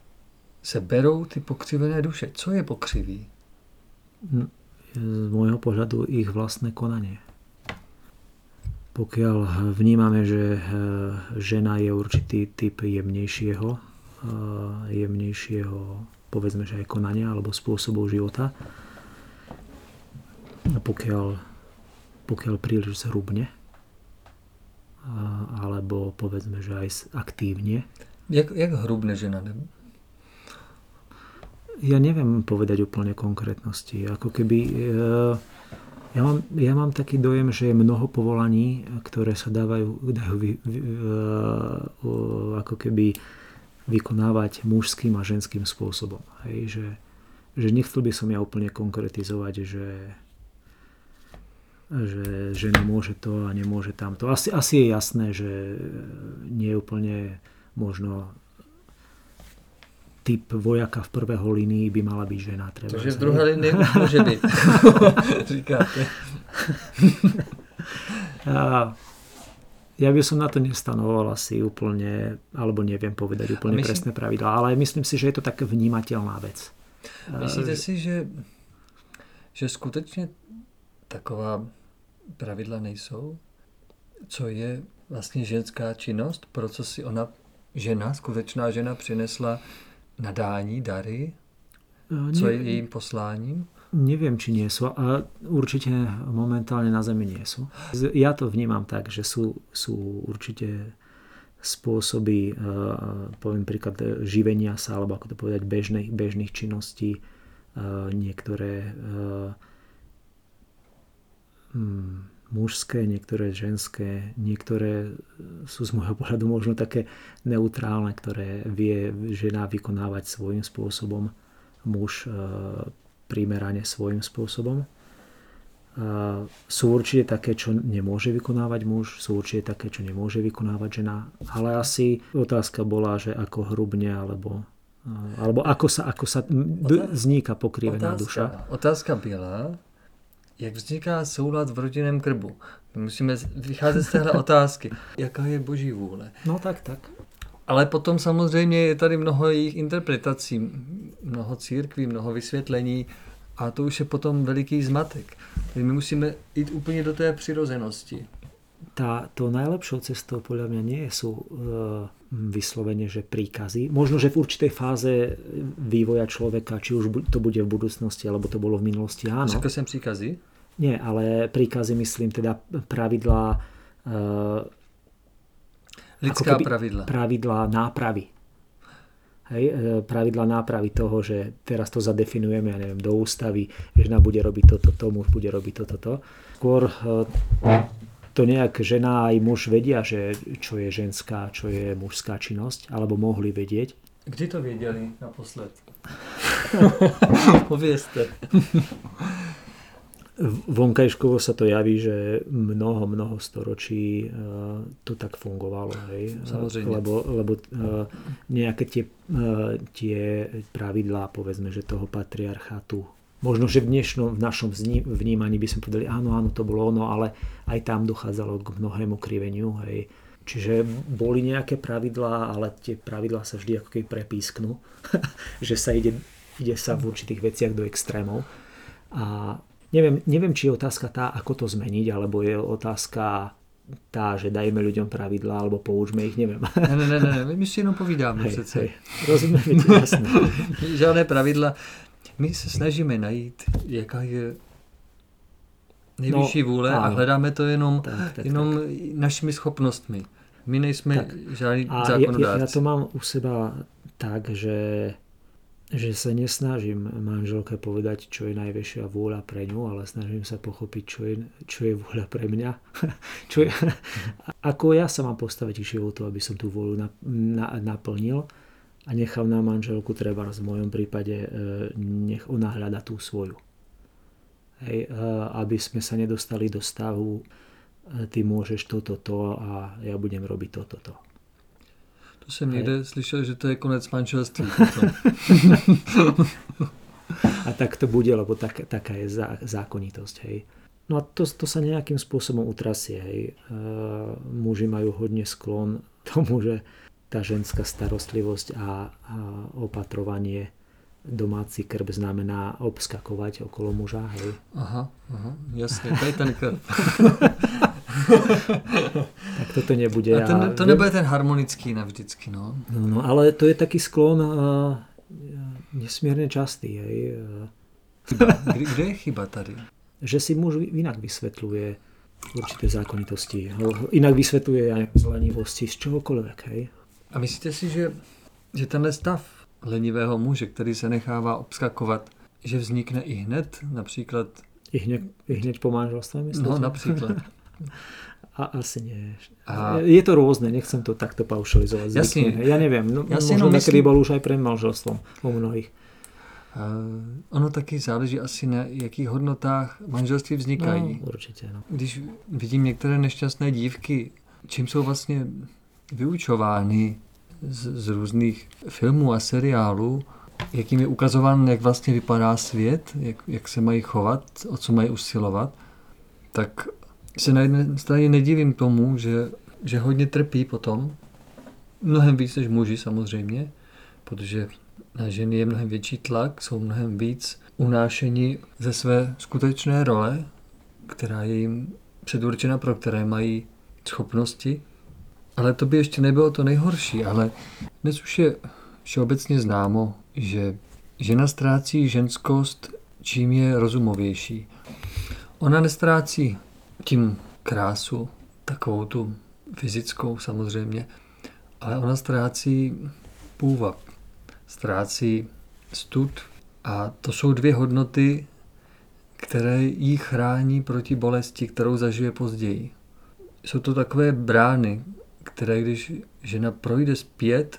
se berou ty pokřivené duše? Co je pokřiví? Z môjho pohľadu ich vlastné konanie. Pokiaľ vnímame, že eh, žena je určitý typ jemnejšieho, eh, jemnejšieho povedzme, že aj konania alebo spôsobov života, pokiaľ, pokiaľ príliš zhrubne, alebo povedzme, že aj aktívne. Jak, jak hrubne žena? Ja neviem povedať úplne konkrétnosti. Ako keby... E, ja mám, ja mám taký dojem, že je mnoho povolaní, ktoré sa dávajú, dajú vy, vy, e, ako keby vykonávať mužským a ženským spôsobom. Hej, že, že nechcel by som ja úplne konkretizovať, že že žena môže to a nemôže tamto. Asi, asi je jasné, že nie je úplne možno typ vojaka v prvého linii by mala byť žena. Treba Takže v druhé linii môže byť. Říkáte. a, ja by som na to nestanoval asi úplne, alebo neviem povedať úplne myslím, presné pravidlá, ale myslím si, že je to tak vnímateľná vec. Myslíte si, že, že skutečně taková pravidla nejsou? Co je vlastně ženská činnost? Pro co si ona, žena, skutečná žena, přinesla nadání, dary? Eh, co je jejím posláním? Neviem, či nie sú. A určite momentálne na Zemi nie sú. Ja to vnímam tak, že sú, sú určite spôsoby, eh, poviem príklad, živenia sa, alebo ako to povedať, bežných, bežných činností. Eh, niektoré hmm, mužské, niektoré ženské, niektoré sú z môjho pohľadu možno také neutrálne, ktoré vie žena vykonávať svojím spôsobom, muž e, primerane svojím spôsobom. Sú určite také, čo nemôže vykonávať muž, sú určite také, čo nemôže vykonávať žena, ale asi otázka bola, že ako hrubne, alebo e, alebo ako sa, ako sa vzniká pokrivená otázka, duša. Otázka byla, jak vzniká soulad v rodinném krbu. My musíme vycházet z téhle otázky. Jaká je boží vůle? No tak, tak. Ale potom samozřejmě je tady mnoho jejich interpretací, mnoho církví, mnoho vysvětlení a to už je potom veliký zmatek. My musíme jít úplně do té přirozenosti. Tá, to najlepšou cestou podľa mňa nie sú e, vyslovene, že príkazy. Možno, že v určitej fáze vývoja človeka, či už to bude v budúcnosti, alebo to bolo v minulosti, áno. Řekl som príkazy? Nie, ale príkazy myslím teda pravidlá uh, Lidská pravidla. Pravidlá nápravy. Hej, e, pravidla nápravy toho, že teraz to zadefinujeme, ja neviem, do ústavy, že žena bude robiť toto, to, muž bude robiť toto, to. Skôr e, to nejak žena aj muž vedia, že čo je ženská, čo je mužská činnosť, alebo mohli vedieť. Kdy to věděli naposled? Povězte. vonkajškovo sa to javí, že mnoho, mnoho storočí uh, to tak fungovalo. Hej? Samozrejme. Lebo, lebo uh, nejaké tie, tie pravidlá, povedzme, že toho patriarchátu, možno, že v dnešnom, v našom vnímaní by sme povedali, áno, áno, to bolo ono, ale aj tam dochádzalo k mnohému kriveniu. Hej? Čiže boli nejaké pravidlá, ale tie pravidlá sa vždy ako keby prepísknú, že sa ide, ide sa v určitých veciach do extrémov. A Neviem, neviem, či je otázka tá, ako to zmeniť, alebo je otázka tá, že dajme ľuďom pravidla, alebo poučme ich, neviem. Ne, ne, ne, ne, my si jenom povídáme hej, přece. Hej, rozumieme to, jasné. Žádné pravidla. My se snažíme najít, jaká je nejvyšší no, vůle áno. a hledáme to jenom, tak, tak, jenom tak. našimi schopnostmi. My nejsme tak. žádný zákonodárci. Ja, ja to mám u seba tak, že že sa nesnažím manželke povedať, čo je najväčšia vôľa pre ňu, ale snažím sa pochopiť, čo je, čo je vôľa pre mňa. čo je, ako ja sa mám postaviť k životu, aby som tú vôľu na, na, naplnil a nechám na manželku, treba v mojom prípade, e, nech ona hľada tú svoju. hej, aby sme sa nedostali do stavu, ty môžeš toto, to a ja budem robiť toto, to. To jsem někde slyšel, že to je konec manželství. a tak to bude, lebo tak, taká je zá, zákonitosť. Hej. No a to, to sa nejakým spôsobom utrasie. Hej. E, muži majú hodne sklon tomu, že tá ženská starostlivosť a, a opatrovanie domácí krb znamená obskakovať okolo muža. Hej. Aha, aha, jasne, to je ten krb. tak toto nebude. A ten, to nebude ten harmonický navždycky, no. no. No, ale to je taký sklon a, nesmierne častý. Hej. Kde, kde je chyba tady? Že si muž inak vysvetľuje určité zákonitosti. Inak vysvetľuje aj z čohokoľvek. Hej. A myslíte si, že, že tenhle stav lenivého muže, který se nechává obskakovat, že vznikne i hned, například... I hned, i hned po manželstve, myslíte? No, například. A asi nie. A... Je to rôzne, nechcem to takto paušalizovať. Jasne. Ja neviem, no, ja možno myslím... bol už aj pre manželstvom u mnohých. Uh, ono taky záleží asi na jakých hodnotách manželství vznikají. No, určitě. No. Když vidím některé nešťastné dívky, čím jsou vlastně vyučovány z, z různých filmů a seriálů, jak jim je ukazován, jak vlastně vypadá svět, jak, jak se mají chovat, o co mají usilovat, tak se na jedné straně nedivím tomu, že, že hodně trpí potom, mnohem víc než muži samozřejmě, protože na ženy je mnohem větší tlak, jsou mnohem víc unášeni ze své skutečné role, která je jim předurčena, pro které mají schopnosti. Ale to by ještě nebylo to nejhorší, ale dnes už je všeobecně známo, že žena ztrácí ženskost, čím je rozumovější. Ona nestrácí tím krásu, takovou tu fyzickou samozřejmě, ale ona ztrácí půvab, ztrácí stud a to jsou dvě hodnoty, které jí chrání proti bolesti, kterou zažije později. Jsou to takové brány, které když žena projde zpět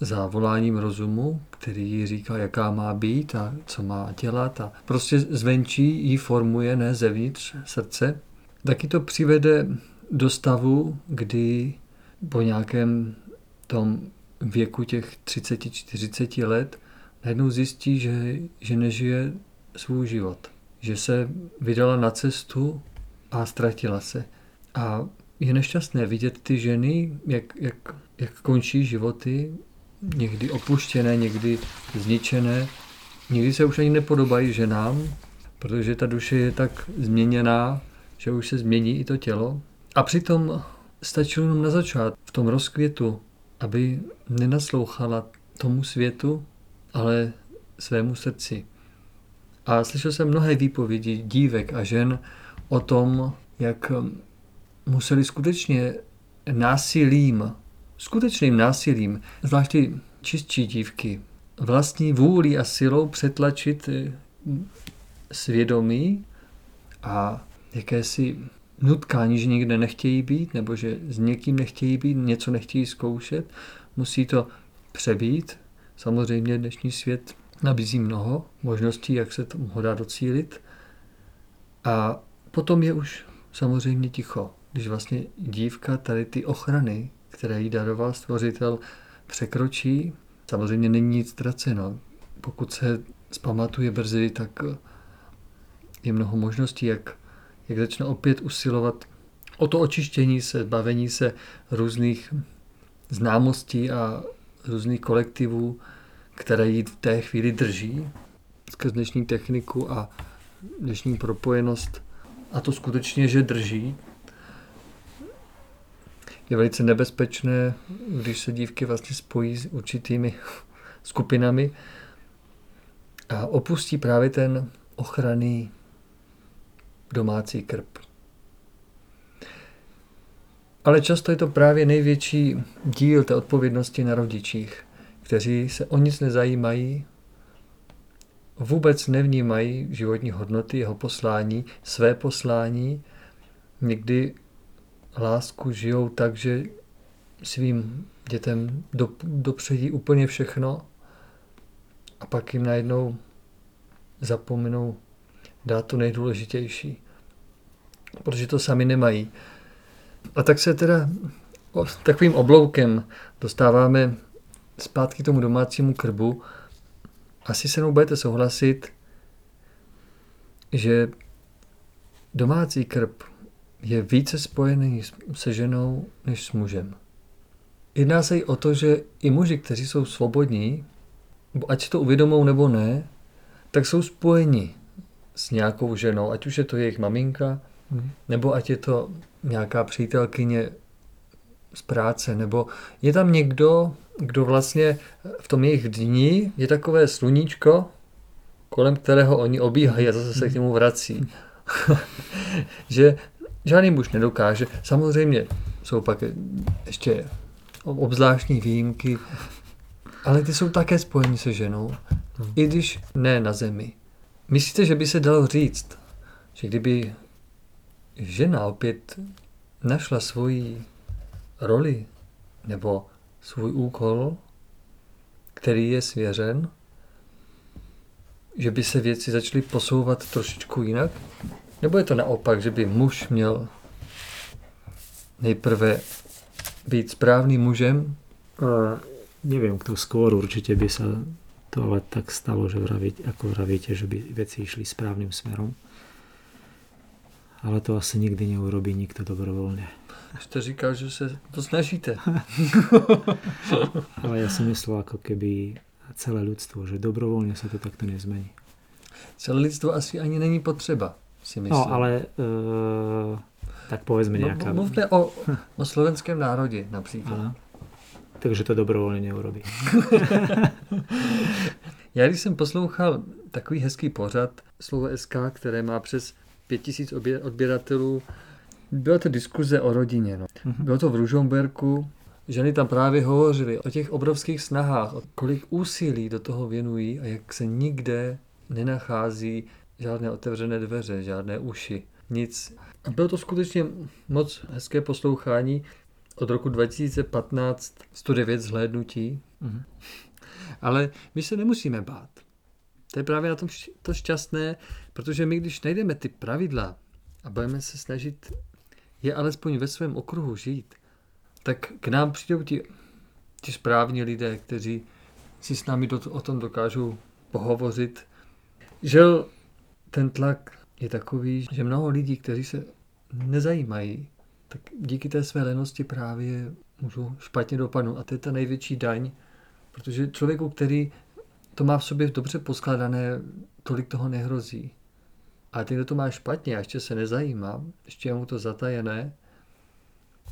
za voláním rozumu, který jí říká, jaká má být a co má dělat a prostě zvenčí jí formuje, ne zevnitř srdce, taky to přivede do stavu, kdy po nějakém tom věku těch 30-40 let najednou zjistí, že, že nežije svůj život. Že se vydala na cestu a ztratila se. A je nešťastné vidět ty ženy, jak, jak, jak končí životy, někdy opuštěné, někdy zničené. Někdy se už ani nepodobají ženám, protože ta duše je tak změněná, že už se změní i to tělo. A přitom stačilo jenom na začátku, v tom rozkvětu, aby nenaslouchala tomu světu, ale svému srdci. A slyšel jsem mnohé výpovědi dívek a žen o tom, jak museli skutečně násilím, skutečným násilím, zvláště čistší dívky, vlastní vůli a silou přetlačit eh, svědomí a jakési nutkání, že někde nechtějí být, nebo že s někým nechtějí být, něco nechtějí zkoušet, musí to přebít. Samozřejmě dnešní svět nabízí mnoho možností, jak se tomu dá docílit. A potom je už samozřejmě ticho když vlastně dívka tady ty ochrany, které jí daroval stvořitel, překročí, samozřejmě není nic ztraceno. Pokud se zpamatuje brzy, tak je mnoho možností, jak, jak začne opět usilovat o to očištění se, zbavení se různých známostí a různých kolektivů, které jí v té chvíli drží skrz dnešní techniku a dnešní propojenost. A to skutečně, že drží, je velice nebezpečné, když se dívky vlastně spojí s určitými skupinami a opustí právě ten ochranný domácí krb. Ale často je to právě největší díl té odpovědnosti na rodičích, kteří se o nic nezajímají, vůbec nevnímají životní hodnoty, jeho poslání, své poslání, někdy lásku žijou tak, že svým dětem dopředí úplně všechno a pak jim najednou zapomenou dát to nejdůležitější. Protože to sami nemají. A tak se teda takovým obloukem dostáváme zpátky tomu domácímu krbu. Asi se mnou budete souhlasit, že domácí krb je více spojený se ženou než s mužem. Jedná se i o to, že i muži, kteří jsou svobodní, ať to uvědomou nebo ne, tak jsou spojeni s nějakou ženou, ať už je to jejich maminka, hmm. nebo ať je to nějaká přítelkyně z práce, nebo je tam někdo, kdo vlastně v tom jejich dní je takové sluníčko, kolem kterého oni obíhají a zase se k němu vrací. že žádný muž nedokáže. Samozřejmě jsou pak ještě obzvláštní výjimky, ale ty jsou také spojeni se ženou, hmm. i když ne na zemi. Myslíte, že by se dalo říct, že kdyby žena opět našla svoji roli nebo svůj úkol, který je svěřen, že by se věci začaly posouvat trošičku jinak? Nebo je to naopak, že by muž měl nejprve být správným mužem? Uh, neviem, kto skôr určite by sa to ale tak stalo, že vravíte, ako vravíte, že by veci išli správnym smerom. Ale to asi nikdy neurobí nikto dobrovoľne. Jste říkal, že se to snažíte. ale ja som myslel ako keby celé ľudstvo, že dobrovoľne sa to takto nezmení. Celé lidstvo asi ani není potřeba, si myslím. No, ale uh, tak povedzme nejaká... No, mluvme o, o slovenském národě například. Ano. Takže to dobrovolně neurobí. Já když jsem poslouchal takový hezký pořad Slovo SK, které má přes 5000 odběratelů, byla to diskuze o rodině. No. Mhm. Bylo to v Ružomberku, ženy tam právě hovořily o těch obrovských snahách, o kolik úsilí do toho věnují a jak se nikde nenachází žádné otevřené dveře, žádné uši, nic. A bylo to skutečně moc hezké poslouchání od roku 2015 109 zhlédnutí. Mm-hmm. Ale my se nemusíme bát. To je právě na tom to šťastné, protože my, když najdeme ty pravidla a budeme se snažit je alespoň ve svém okruhu žít, tak k nám přijdou ti, ti správní lidé, kteří si s námi do, o tom dokážou pohovořit. Že ten tlak je takový, že mnoho lidí, kteří se nezajímají, tak díky té své lenosti právě můžou špatně dopadnout. A to je ta největší daň, protože člověku, který to má v sobě dobře poskladané, tolik toho nehrozí. A ten, kdo to má špatně a ještě se nezajímá, ještě je mu to zatajené,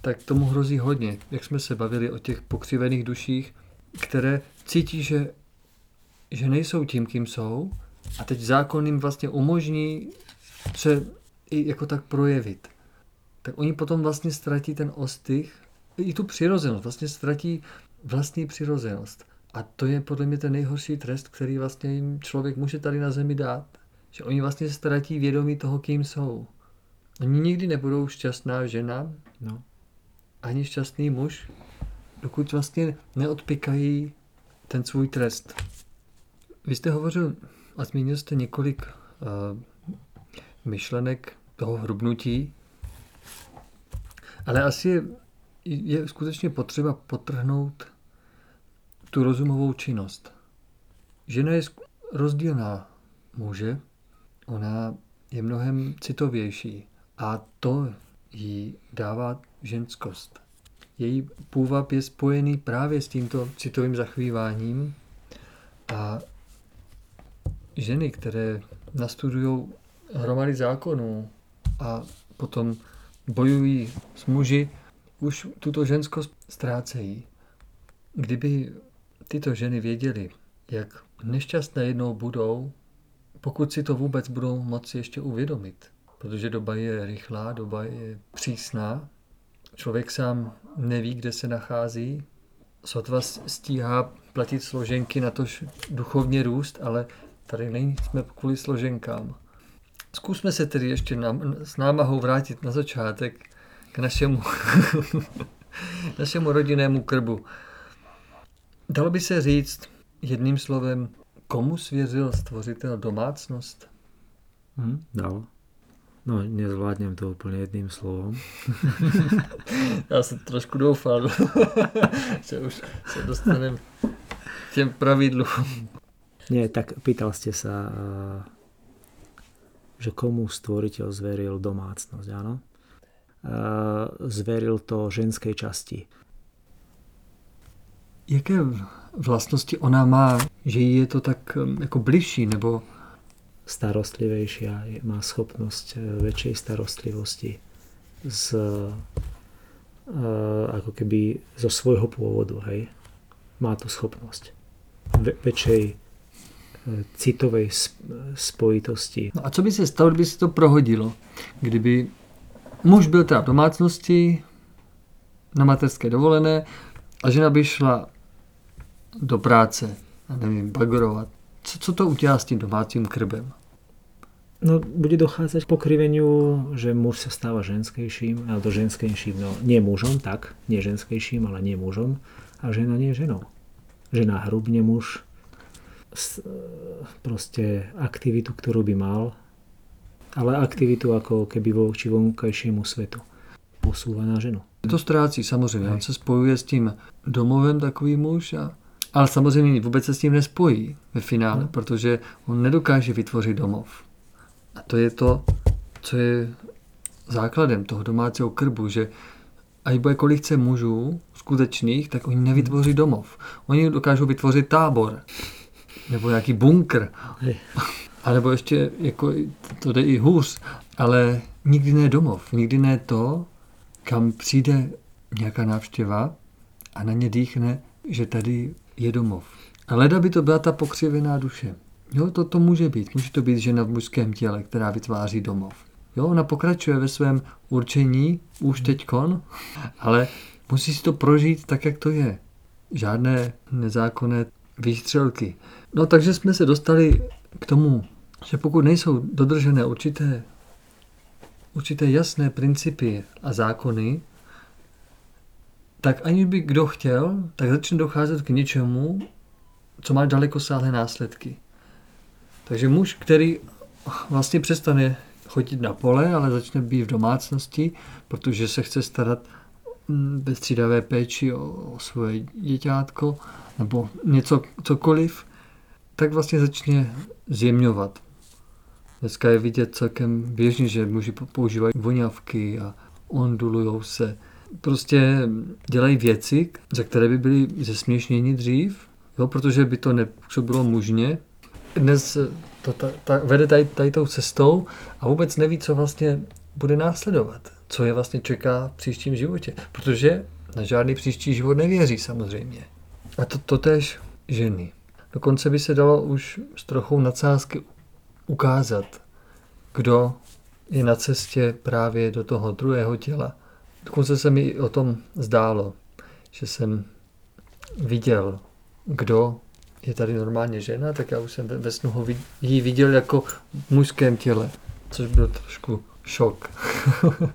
tak tomu hrozí hodně. Jak jsme se bavili o těch pokřivených duších, které cítí, že, že nejsou tím, kým jsou, a teď zákon jim vlastně umožní se i jako tak projevit. Tak oni potom vlastně ztratí ten ostych, i tu přirozenost, vlastně ztratí vlastní přirozenost. A to je podle mě ten nejhorší trest, který vlastně jim člověk může tady na zemi dát. Že oni vlastně ztratí vědomí toho, kým jsou. Oni nikdy nebudou šťastná žena, no. ani šťastný muž, dokud vlastně neodpikají ten svůj trest. Vy jste hovořil a zmínil jste několik uh, myšlenek toho hrubnutí, ale asi je, je skutečně potřeba potrhnout tu rozumovou činnost. Žena je rozdílná muže, ona je mnohem citovější a to jí dává ženskost. Její půvab je spojený právě s tímto citovým zachvíváním a ženy, které nastudují hromady zákonů a potom bojují s muži, už tuto ženskost ztrácejí. Kdyby tyto ženy věděly, jak nešťastné jednou budou, pokud si to vůbec budou moci ještě uvědomit, protože doba je rychlá, doba je přísná, člověk sám neví, kde se nachází, sotva stíhá platit složenky na to duchovně růst, ale tady nejsme kvůli složenkám. Zkusme se tedy ještě na, s námahou vrátit na začátek k našemu, našemu rodinnému krbu. Dalo by se říct jedným slovem, komu svěřil stvořitel domácnost? Hm, dalo. No, nezvládnem to úplně jedným slovom. Já jsem trošku doufal, že už se dostaneme k těm pravidlům. Nie, tak pýtal ste sa, eh, že komu stvoriteľ zveril domácnosť, áno? Eh, Zveril to ženskej časti. Jaké vlastnosti ona má, že jí je to tak um, jako bližší, nebo starostlivejšia, je- má schopnosť eh, väčšej starostlivosti z, eh, ako keby zo svojho pôvodu, hej. Má tu schopnosť Ve- sp- spojitosti. No a co by se stalo, kdyby se to prohodilo? Kdyby muž byl teda v domácnosti na mateřské dovolené a žena by šla do práce, a nevím, bagrovat. Co, co to udělá s tím domácím krbem? No, bude dochádzať k pokriveniu, že muž sa stáva ženskejším, alebo ženskejším, no nie mužom, tak, nie ženskejším, ale nie mužom, a žena nie ženou. Žena hrubne muž, proste aktivitu, ktorú by mal, ale aktivitu ako keby voči vonkajšiemu svetu posúva na ženu. To ztrácí samozřejmě, on se spojuje s tím domovem takový muž, a, ale samozřejmě vůbec se s tím nespojí ve finále, No. protože on nedokáže vytvořit domov. A to je to, co je základem toho domácího krbu, že ať bude kolik chce mužů skutečných, tak oni nevytvoří domov. Oni dokážou vytvořit tábor, nebo nějaký bunkr, a nebo ještě, jako, to jde i hůř, ale nikdy ne domov, nikdy ne to, kam přijde nějaká návštěva a na ně dýchne, že tady je domov. A leda by to byla ta pokřivená duše. Jo, to, to může být. Může to být žena v mužském těle, která vytváří domov. Jo, ona pokračuje ve svém určení už teďkon, ale musí si to prožít tak, jak to je. Žádné nezákonné výstřelky. No takže jsme se dostali k tomu, že pokud nejsou dodržené určité, určité jasné principy a zákony, tak ani by kdo chtěl, tak začne docházet k něčemu, co má dalekosáhlé následky. Takže muž, který vlastně přestane chodit na pole, ale začne být v domácnosti, protože se chce starat mm, ve střídavé péči o, o svoje děťátko nebo něco, cokoliv, tak vlastně začne zjemňovat. Dneska je vidět celkem běžně, že muži po- používají voňavky a ondulujou se. Prostě dělají věci, za které by byli zesměšněni dřív, jo, protože by to nepůsobilo mužně. Dnes to ta, ta, vede tady, tady tou cestou a vůbec neví, co vlastně bude následovat. Co je vlastně čeká v příštím životě. Protože na žádný příští život nevěří samozřejmě. A to, to tež ženy. Dokonce by se dalo už s trochou nadsázky ukázat, kdo je na cestě právě do toho druhého těla. Dokonce se mi o tom zdálo, že jsem viděl, kdo je tady normálně žena, tak já už jsem ve, snu ho vid- viděl jako v mužském těle, což byl trošku šok.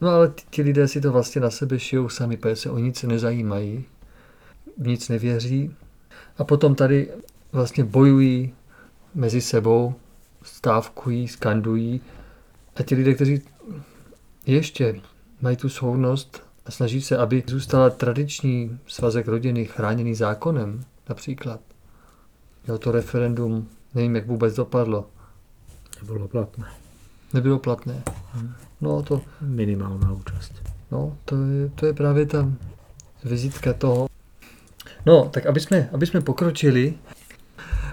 no ale ti lidé si to vlastně na sebe šijou sami, protože se o nic nezajímají, v nic nevěří a potom tady vlastně bojují mezi sebou, stávkují, skandují a ti lidé, kteří ještě mají tu schopnost a snaží se, aby zůstala tradiční svazek rodiny chráněný zákonem, například. Jo, to referendum, nevím, jak vůbec dopadlo, Nebolo platné. nebylo platné. No, to, Minimálna účasť. no, to, je, to je právě ta vizitka toho. No, tak aby jsme, aby jsme pokročili,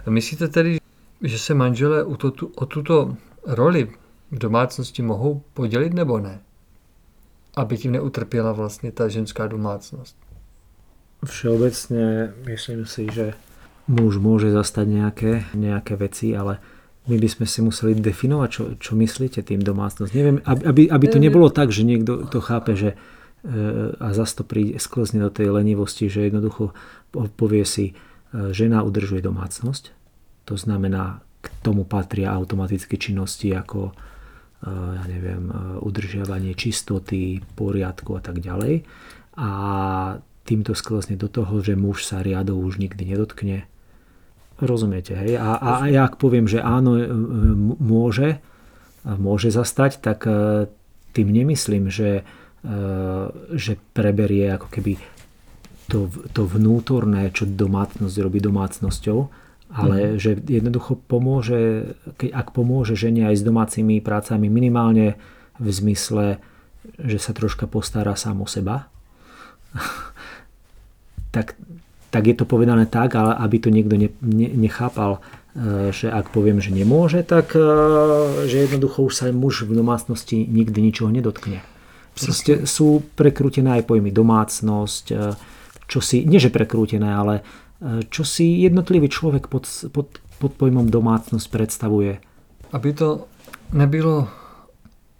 myslíte tedy, že se manželé o, to, o tuto roli v domácnosti mohou podělit nebo ne? Aby tím neutrpěla vlastně ta ženská domácnost. Všeobecne myslím si, že muž môže zastať nejaké, nejaké veci, ale my by sme si museli definovať, čo, čo myslíte tým domácnosť. Neviem, aby, aby, aby to nebolo tak, že niekto to chápe, že a zase to príde, sklzne do tej lenivosti, že jednoducho po- povie si, e, žena udržuje domácnosť. To znamená, k tomu patria automaticky činnosti ako e, ja neviem, udržiavanie čistoty, poriadku a tak ďalej. A týmto sklzne do toho, že muž sa riadov už nikdy nedotkne, Rozumiete, hej? A, a, a ja ak poviem, že áno, môže, môže zastať, tak tým nemyslím, že, že preberie ako keby to, to vnútorné, čo domácnosť robí domácnosťou, ale mm. že jednoducho pomôže, keď, ak pomôže žene aj s domácimi prácami minimálne v zmysle, že sa troška postará sám o seba, tak, tak je to povedané tak, ale aby to niekto ne, ne, nechápal, e, že ak poviem, že nemôže, tak e, že jednoducho už sa muž v domácnosti nikdy ničoho nedotkne. Proste sú prekrútené aj pojmy domácnosť, e, čo si, nie že prekrútené, ale e, čo si jednotlivý človek pod, pod, pod pojmom domácnosť predstavuje. Aby to nebylo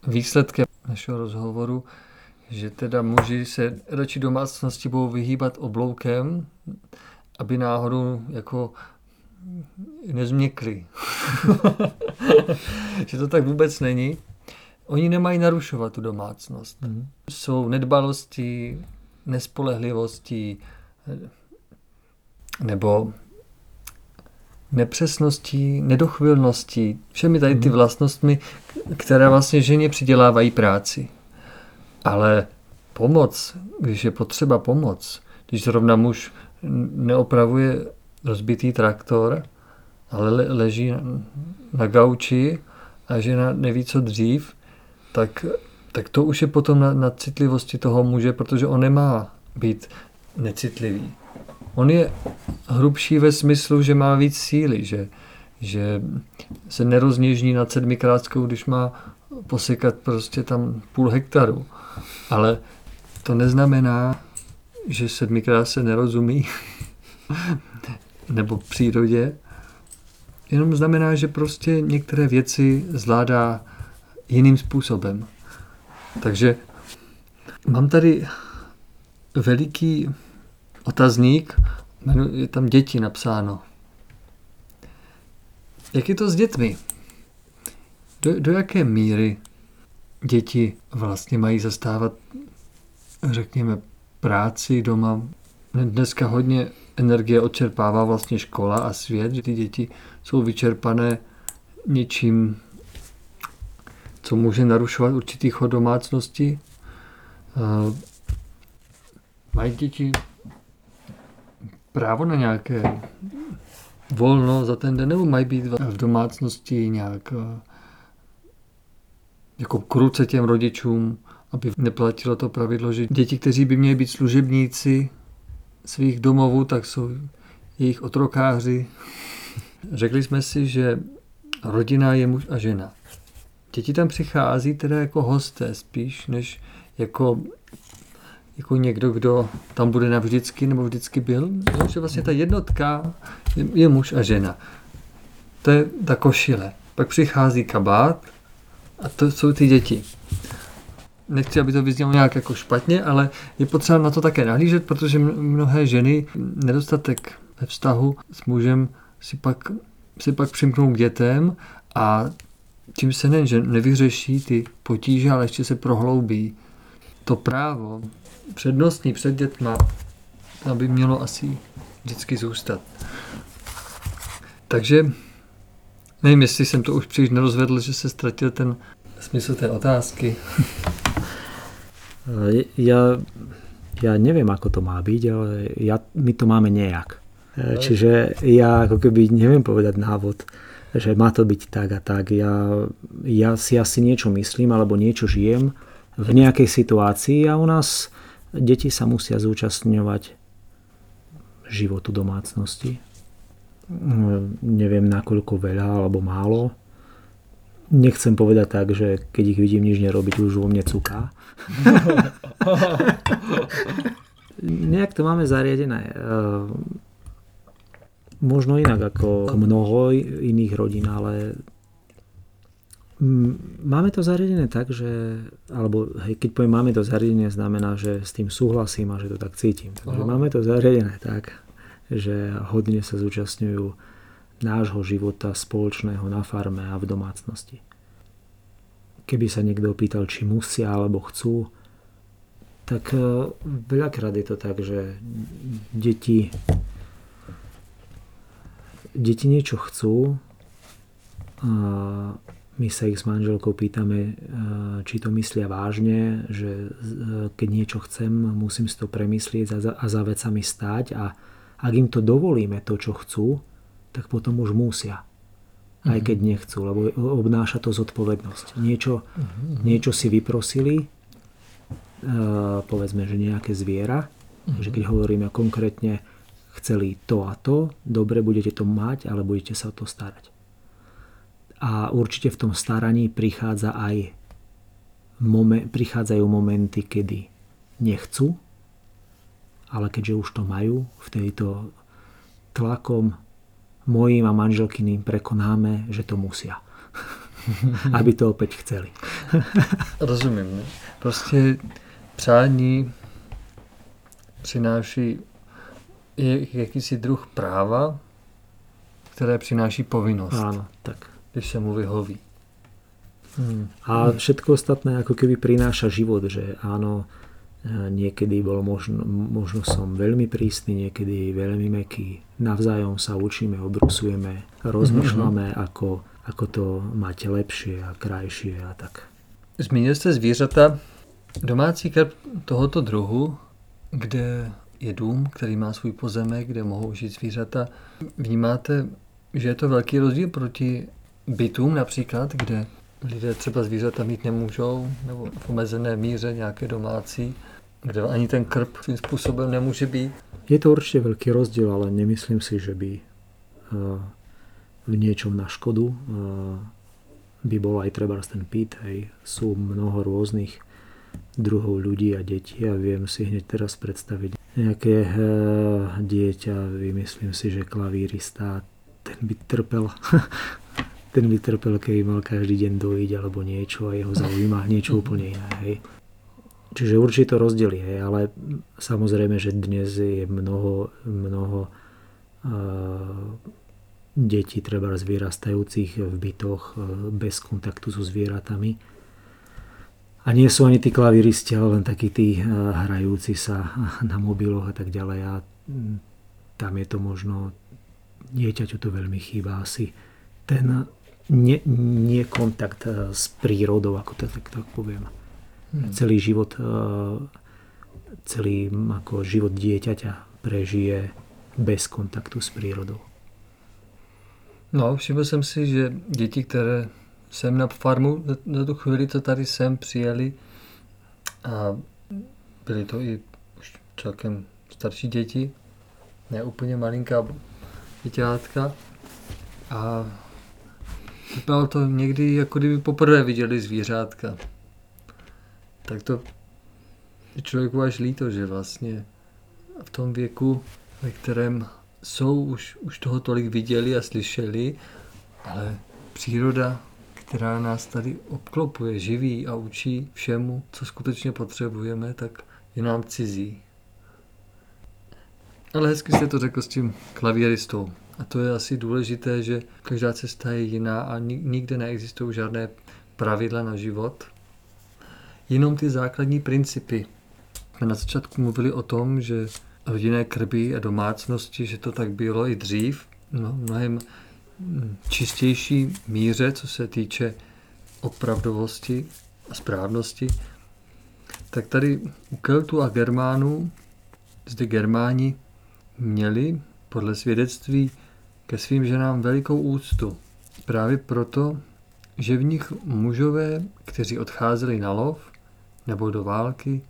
výsledkem našeho rozhovoru, že teda muži se radši domácnosti budou vyhýbat obloukem, aby náhodou jako nezměkli. že to tak vůbec není. Oni nemají narušovat tu domácnost. Mm. Jsou nedbalosti, nespolehlivostí nebo nepřesností, nedochvilností, všemi tady ty mhm. vlastnostmi, které vlastně ženě přidělávají práci. Ale pomoc, když je potřeba pomoc, když zrovna muž neopravuje rozbitý traktor, ale leží na gauči a žena neví, co dřív, tak tak to už je potom na, na citlivosti toho muže, protože on nemá být necitlivý. On je hrubší ve smyslu, že má víc síly, že, že se nerozněžní nad sedmikrátskou, když má posekat prostě tam půl hektaru. Ale to neznamená, že sedmikrát se nerozumí, nebo v přírodě, jenom znamená, že prostě některé věci zvládá jiným způsobem. Takže mám tady veliký otazník, je tam děti napsáno. Jak je to s dětmi? Do, do jaké míry děti vlastně mají zastávat, řekněme, práci doma? Dneska hodně energie odčerpává vlastně škola a svět, že ty děti jsou vyčerpané něčím co může narušovat určitý chod domácnosti. Mají děti právo na nějaké volno za ten den, nebo mají být v domácnosti nějak jako kruce těm rodičům, aby neplatilo to pravidlo, že děti, kteří by měli být služebníci svých domovů, tak jsou jejich otrokáři. Řekli jsme si, že rodina je muž a žena. Děti tam přichází teda jako hosté spíš, než jako, jako někdo, kdo tam bude navždycky nebo vždycky byl. No, že vlastně ta jednotka je, je muž a žena. To je ta košile. Pak přichází kabát a to jsou ty děti. Nechci, aby to vyznělo nějak jako špatně, ale je potřeba na to také nahlížet, protože mnohé ženy nedostatek ve vztahu s mužem si pak, si pak přimknou k dětem a tím se nejen, že nevyřeší ty potíže, ale ještě se prohloubí. To právo přednostní před dětma, aby mělo asi vždycky zůstat. Takže nevím, jestli jsem to už příliš nerozvedl, že se ztratil ten smysl té otázky. Ja, ja neviem, ako to má byť, ale ja, my to máme nejak. Čiže ja ako keby neviem povedať návod že má to byť tak a tak. Ja, ja si asi niečo myslím alebo niečo žijem v nejakej situácii a u nás deti sa musia zúčastňovať životu domácnosti. Neviem nakoľko veľa alebo málo. Nechcem povedať tak, že keď ich vidím nič nerobiť, už vo mne cuká. Nejak to máme zariadené možno inak ako mnoho iných rodín, ale máme to zariadené tak, že, alebo hej, keď poviem máme to zariadené, znamená, že s tým súhlasím a že to tak cítim. Takže Aha. máme to zariadené tak, že hodne sa zúčastňujú nášho života spoločného na farme a v domácnosti. Keby sa niekto opýtal, či musia alebo chcú, tak e, veľakrát je to tak, že deti deti niečo chcú, a my sa ich s manželkou pýtame, e, či to myslia vážne, že e, keď niečo chcem, musím si to premyslieť a za vecami stáť a ak im to dovolíme, to, čo chcú, tak potom už musia. Aj keď mhm. nechcú, lebo obnáša to zodpovednosť. Niečo, mhm. niečo si vyprosili, e, povedzme, že nejaké zviera, že keď hovoríme konkrétne, chceli to a to, dobre, budete to mať, ale budete sa o to starať. A určite v tom staraní prichádza aj momen, prichádzajú momenty, kedy nechcú, ale keďže už to majú, vtedy to tlakom mojím a manželkyným prekonáme, že to musia. Aby to opäť chceli. Rozumím. Ne? Prostě přání přináší jakýsi druh práva, které přináší povinnost. Áno, tak když sa mu vyhoví. Hmm. A všetko ostatné ako keby prináša život, že áno, e, niekedy bol možno, možno som veľmi prísny, niekedy veľmi meký. Navzájom sa učíme, obrusujeme, rozmýšľame, mm-hmm. ako, ako to mať lepšie a krajšie a tak. Zmínil jste zvířata. Domácí krb tohoto druhu, kde je dům, který má svůj pozemek, kde mohou žít zvířata. Vnímáte, že je to velký rozdíl proti bytům například, kde lidé třeba zvířata mít nemůžou, nebo v omezené míře nějaké domácí, kde ani ten krb svým způsobem nemůže být. Je to určite veľký rozdiel, ale nemyslím si, že by eh, v niečom na škodu eh, by bol aj treba ten pít. Hej. Sú mnoho rôznych druhov ľudí a detí a viem si hneď teraz predstaviť nejaké eh, dieťa, vymyslím si, že klavírista, ten by trpel ten by trpel, keby mal každý deň dojiť alebo niečo a jeho zaujíma niečo úplne iné. Hej. Čiže určite to rozdelí, hej, ale samozrejme, že dnes je mnoho, mnoho uh, detí treba vyrastajúcich v bytoch uh, bez kontaktu so zvieratami. A nie sú ani tí klaviristi, ale len takí tí uh, hrajúci sa na mobiloch a tak ďalej. A tam je to možno, dieťaťu to veľmi chýba asi ten nie, nie kontakt eh, s prírodou, ako to tak, tak poviem. Hmm. Celý život, eh, celý ako život dieťaťa prežije bez kontaktu s prírodou. No, všiml jsem si, že děti, které sem na farmu na tu chvíli, co tady sem přijeli, a byly to i už celkem starší děti, ne úplně malinká děťátka. A Vypadalo to někdy, jako kdyby poprvé viděli zvířátka. Tak to člověku až líto, že vlastně v tom věku, ve kterém jsou, už, už toho tolik viděli a slyšeli, ale příroda, která nás tady obklopuje, živí a učí všemu, co skutečně potřebujeme, tak je nám cizí. Ale hezky jste to řekl s tím klavíristou. A to je asi důležité, že každá cesta je jiná a nikde neexistují žádné pravidla na život. Jenom ty základní principy. Jsme na začátku mluvili o tom, že rodinné krby a domácnosti, že to tak bylo i dřív, no, mnohem čistější míře, co se týče opravdovosti a správnosti, tak tady u Keltu a Germánů, zde Germáni měli podle svědectví ke svým ženám velikou úctu. Právě proto, že v nich mužové, kteří odcházeli na lov nebo do války,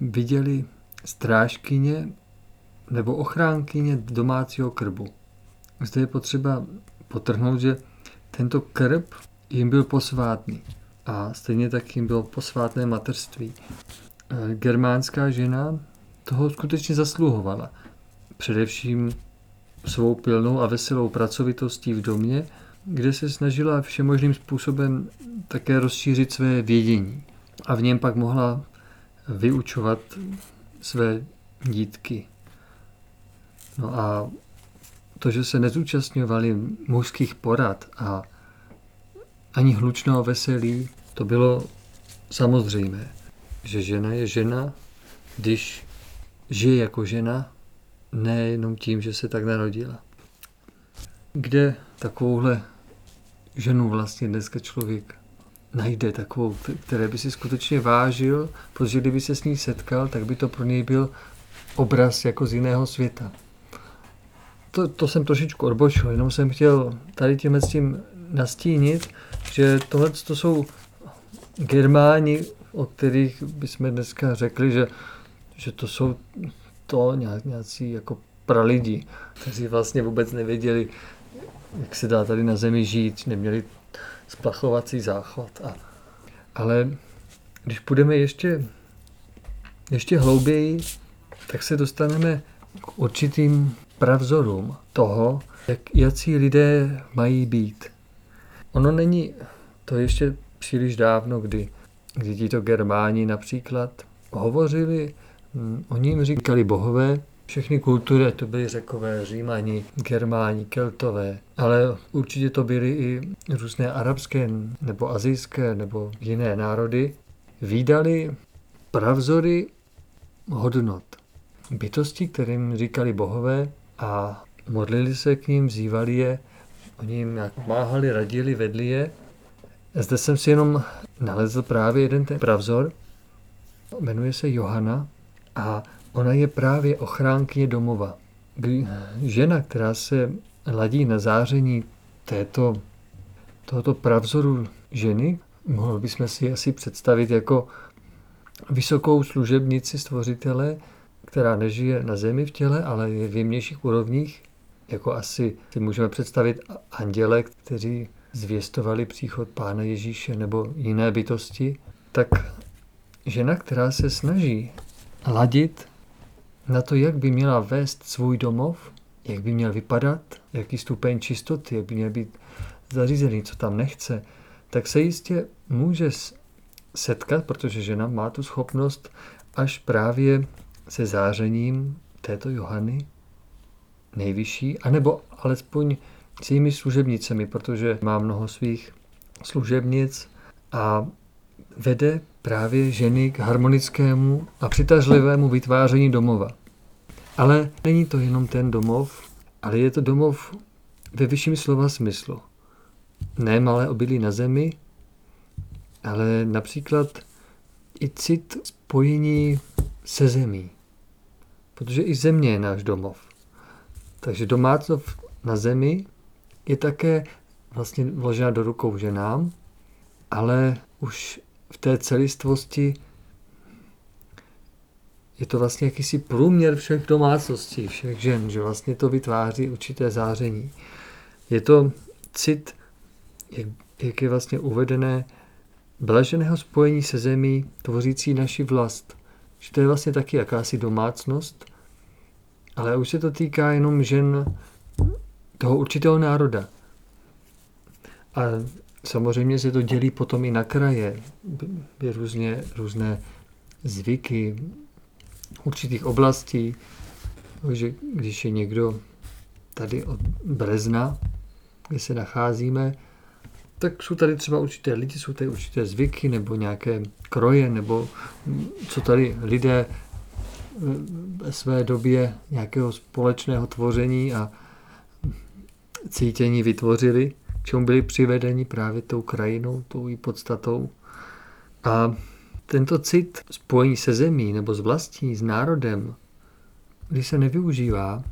viděli strážkyně nebo ochránkyně domácího krbu. Zde je potřeba potrhnout, že tento krb jim byl posvátný a stejně tak jim bylo posvátné mateřství. Germánská žena toho skutečně zasluhovala. Především svou pilnou a veselou pracovitostí v domě, kde se snažila všemožným způsobem také rozšířit své vědění a v něm pak mohla vyučovat své dítky. No a to, že se nezúčastňovali mužských porad a ani hlučného veselí, to bylo samozřejmé, že žena je žena, když žije jako žena nejenom tím, že se tak narodila. kde takovouhle ženu vlastně dneska člověk najde takovou, které by si skutečně vážil, protože kdyby se s ní setkal, tak by to pro něj byl obraz jako z jiného světa. To, to jsem trošičku odbočil, jenom jsem chtěl tady tím s tím nastínit, že tohle to jsou Germáni, o kterých bychom dneska řekli, že, že to jsou to nějak, nějací jako pralidi, kteří vlastně vůbec nevěděli, jak se dá tady na zemi žít, neměli splachovací záchod. A, ale když půjdeme ještě, ještě hlouběji, tak se dostaneme k určitým pravzorům toho, jak, jací lidé mají být. Ono není to ještě příliš dávno, kdy, kdy tito Germáni například hovořili, hm, oni jim říkali bohové, všechny kultury, to byly řekové, římani, germáni, keltové, ale určitě to byly i různé arabské nebo azijské nebo jiné národy, výdali pravzory hodnot. Bytosti, kterým říkali bohové a modlili se k ním, vzývali je, oni jim nějak pomáhali, radili, vedli je. Zde jsem si jenom nalezl právě jeden ten pravzor, jmenuje se Johana a Ona je právě ochránkyně domova. Žena, která se ladí na záření této, tohoto pravzoru ženy, mohli bychom si asi představit jako vysokou služebnici stvořitele, která nežije na zemi v těle, ale je v jemnějších úrovních, jako asi si můžeme představit anděle, kteří zvěstovali příchod Pána Ježíše nebo jiné bytosti, tak žena, která se snaží ladit na to, jak by měla vést svůj domov, jak by měl vypadat, jaký stupeň čistoty, jak by měl být zařízený, co tam nechce, tak se jistě může setkat, protože žena má tu schopnost až právě se zářením této Johany nejvyšší, anebo alespoň s jejími služebnicemi, protože má mnoho svých služebnic a vede právě ženy k harmonickému a přitažlivému vytváření domova. Ale není to jenom ten domov, ale je to domov ve vyšším slova smyslu. Ne malé obilí na zemi, ale například i cit spojení se zemí. Protože i země je náš domov. Takže domácnost na zemi je také vlastně vložena do rukou ženám, ale už v té celistvosti je to vlastně jakýsi průměr všech domácností, všech žen, že vlastně to vytváří určité záření. Je to cit, jak, jak je vlastně uvedené, blaženého spojení se zemí, tvořící naši vlast. Že to je vlastně taky jakási domácnost, ale už se to týká jenom žen toho určitého národa. A samozřejmě se to dělí potom i na kraje, různě, různé zvyky, určitých oblastí, že když je někdo tady od Brezna, kde se nacházíme, tak jsou tady třeba určité lidi, jsou tady určité zvyky nebo nějaké kroje, nebo co tady lidé ve své době nějakého společného tvoření a cítění vytvořili, k čemu byli přivedeni právě tou krajinou, tou její podstatou. A tento cit spojení se zemí nebo s vlastí, s národem, když se nevyužívá,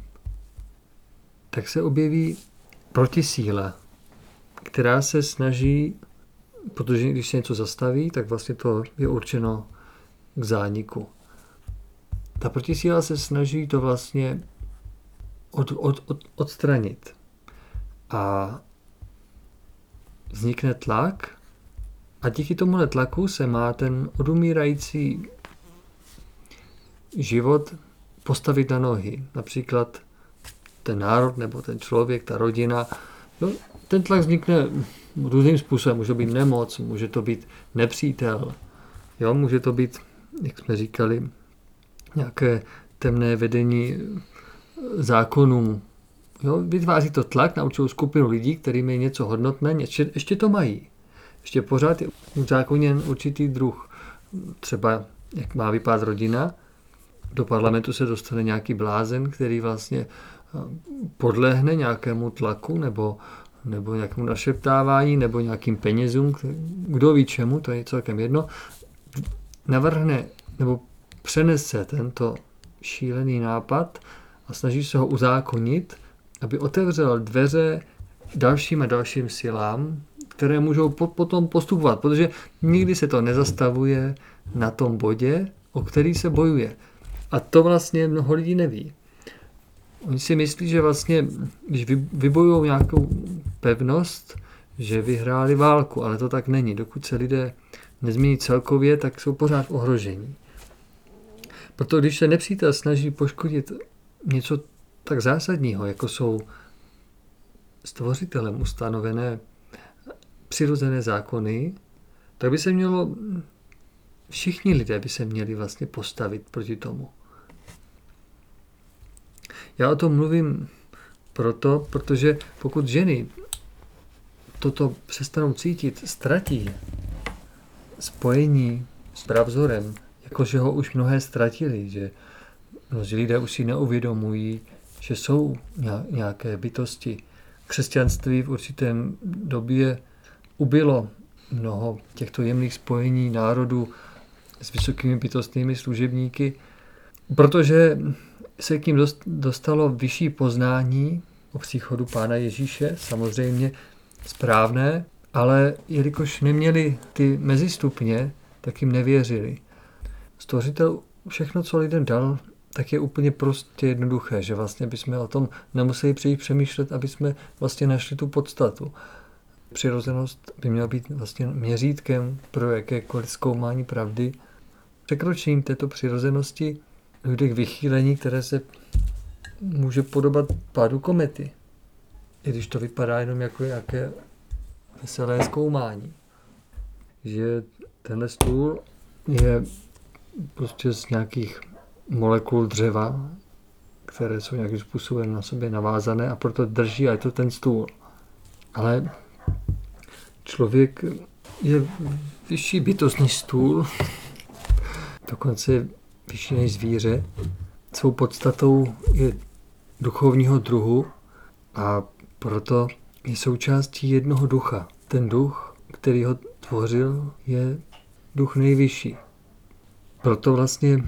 tak se objeví protisíla, která se snaží, protože když se něco zastaví, tak vlastně to je určeno k zániku. Ta protisíla se snaží to vlastně od, od, od, odstranit. A vznikne tlak, a díky tomu tlaku se má ten odumírající život postavit na nohy. Například ten národ nebo ten člověk, ta rodina. No, ten tlak vznikne různým způsobem. Může být nemoc, může to být nepřítel, jo, může to být, jak jsme říkali, nějaké temné vedení zákonů. Jo, vytváří to tlak na určitou skupinu lidí, kterým je něco hodnotné, ještě, ještě to mají ještě pořád je uzákoněn určitý druh. Třeba jak má vypadat rodina, do parlamentu se dostane nějaký blázen, který vlastně podlehne nějakému tlaku nebo, nebo nějakému našeptávání nebo nějakým penězům, kdo ví čemu, to je celkem jedno, navrhne nebo přenese tento šílený nápad a snaží se ho uzákonit, aby otevřel dveře dalším a dalším silám, které můžou potom postupovat, protože nikdy se to nezastavuje na tom bodě, o který se bojuje. A to vlastně mnoho lidí neví. Oni si myslí, že vlastně, když vybojují nějakou pevnost, že vyhráli válku, ale to tak není. Dokud se lidé nezmění celkově, tak jsou pořád ohrožení. Proto když se nepřítel snaží poškodit něco tak zásadního, jako jsou stvořitelem ustanovené přirozené zákony, tak by se mělo, všichni lidé by se měli vlastně postavit proti tomu. Já o tom mluvím proto, protože pokud ženy toto přestanou cítit, ztratí spojení s pravzorem, jakože ho už mnohé ztratili, že mnozí lidé už si neuvědomují, že jsou nějaké bytosti. Křesťanství v určitém době ubylo mnoho těchto jemných spojení národů s vysokými bytostnými služebníky, protože se k ním dostalo vyšší poznání o příchodu Pána Ježíše, samozřejmě správné, ale jelikož neměli ty mezistupně, tak jim nevěřili. Stvořitel všechno, co lidem dal, tak je úplně prostě jednoduché, že vlastně bychom o tom nemuseli přijít přemýšlet, aby jsme vlastně našli tu podstatu. Přirozenost by měla být vlastně měřítkem pro jakékoliv zkoumání pravdy. Překročením této přirozenosti dojde k vychýlení, které se může podobat pádu komety. I když to vypadá jenom jako nějaké veselé zkoumání. Že tenhle stůl je prostě z nějakých molekul dřeva, které jsou nějakým způsobem na sobě navázané a proto drží a je to ten stůl. Ale člověk je vyšší bytost než stůl, dokonce vyšší než zvíře. Svou podstatou je duchovního druhu a proto je součástí jednoho ducha. Ten duch, který ho tvořil, je duch nejvyšší. Proto vlastně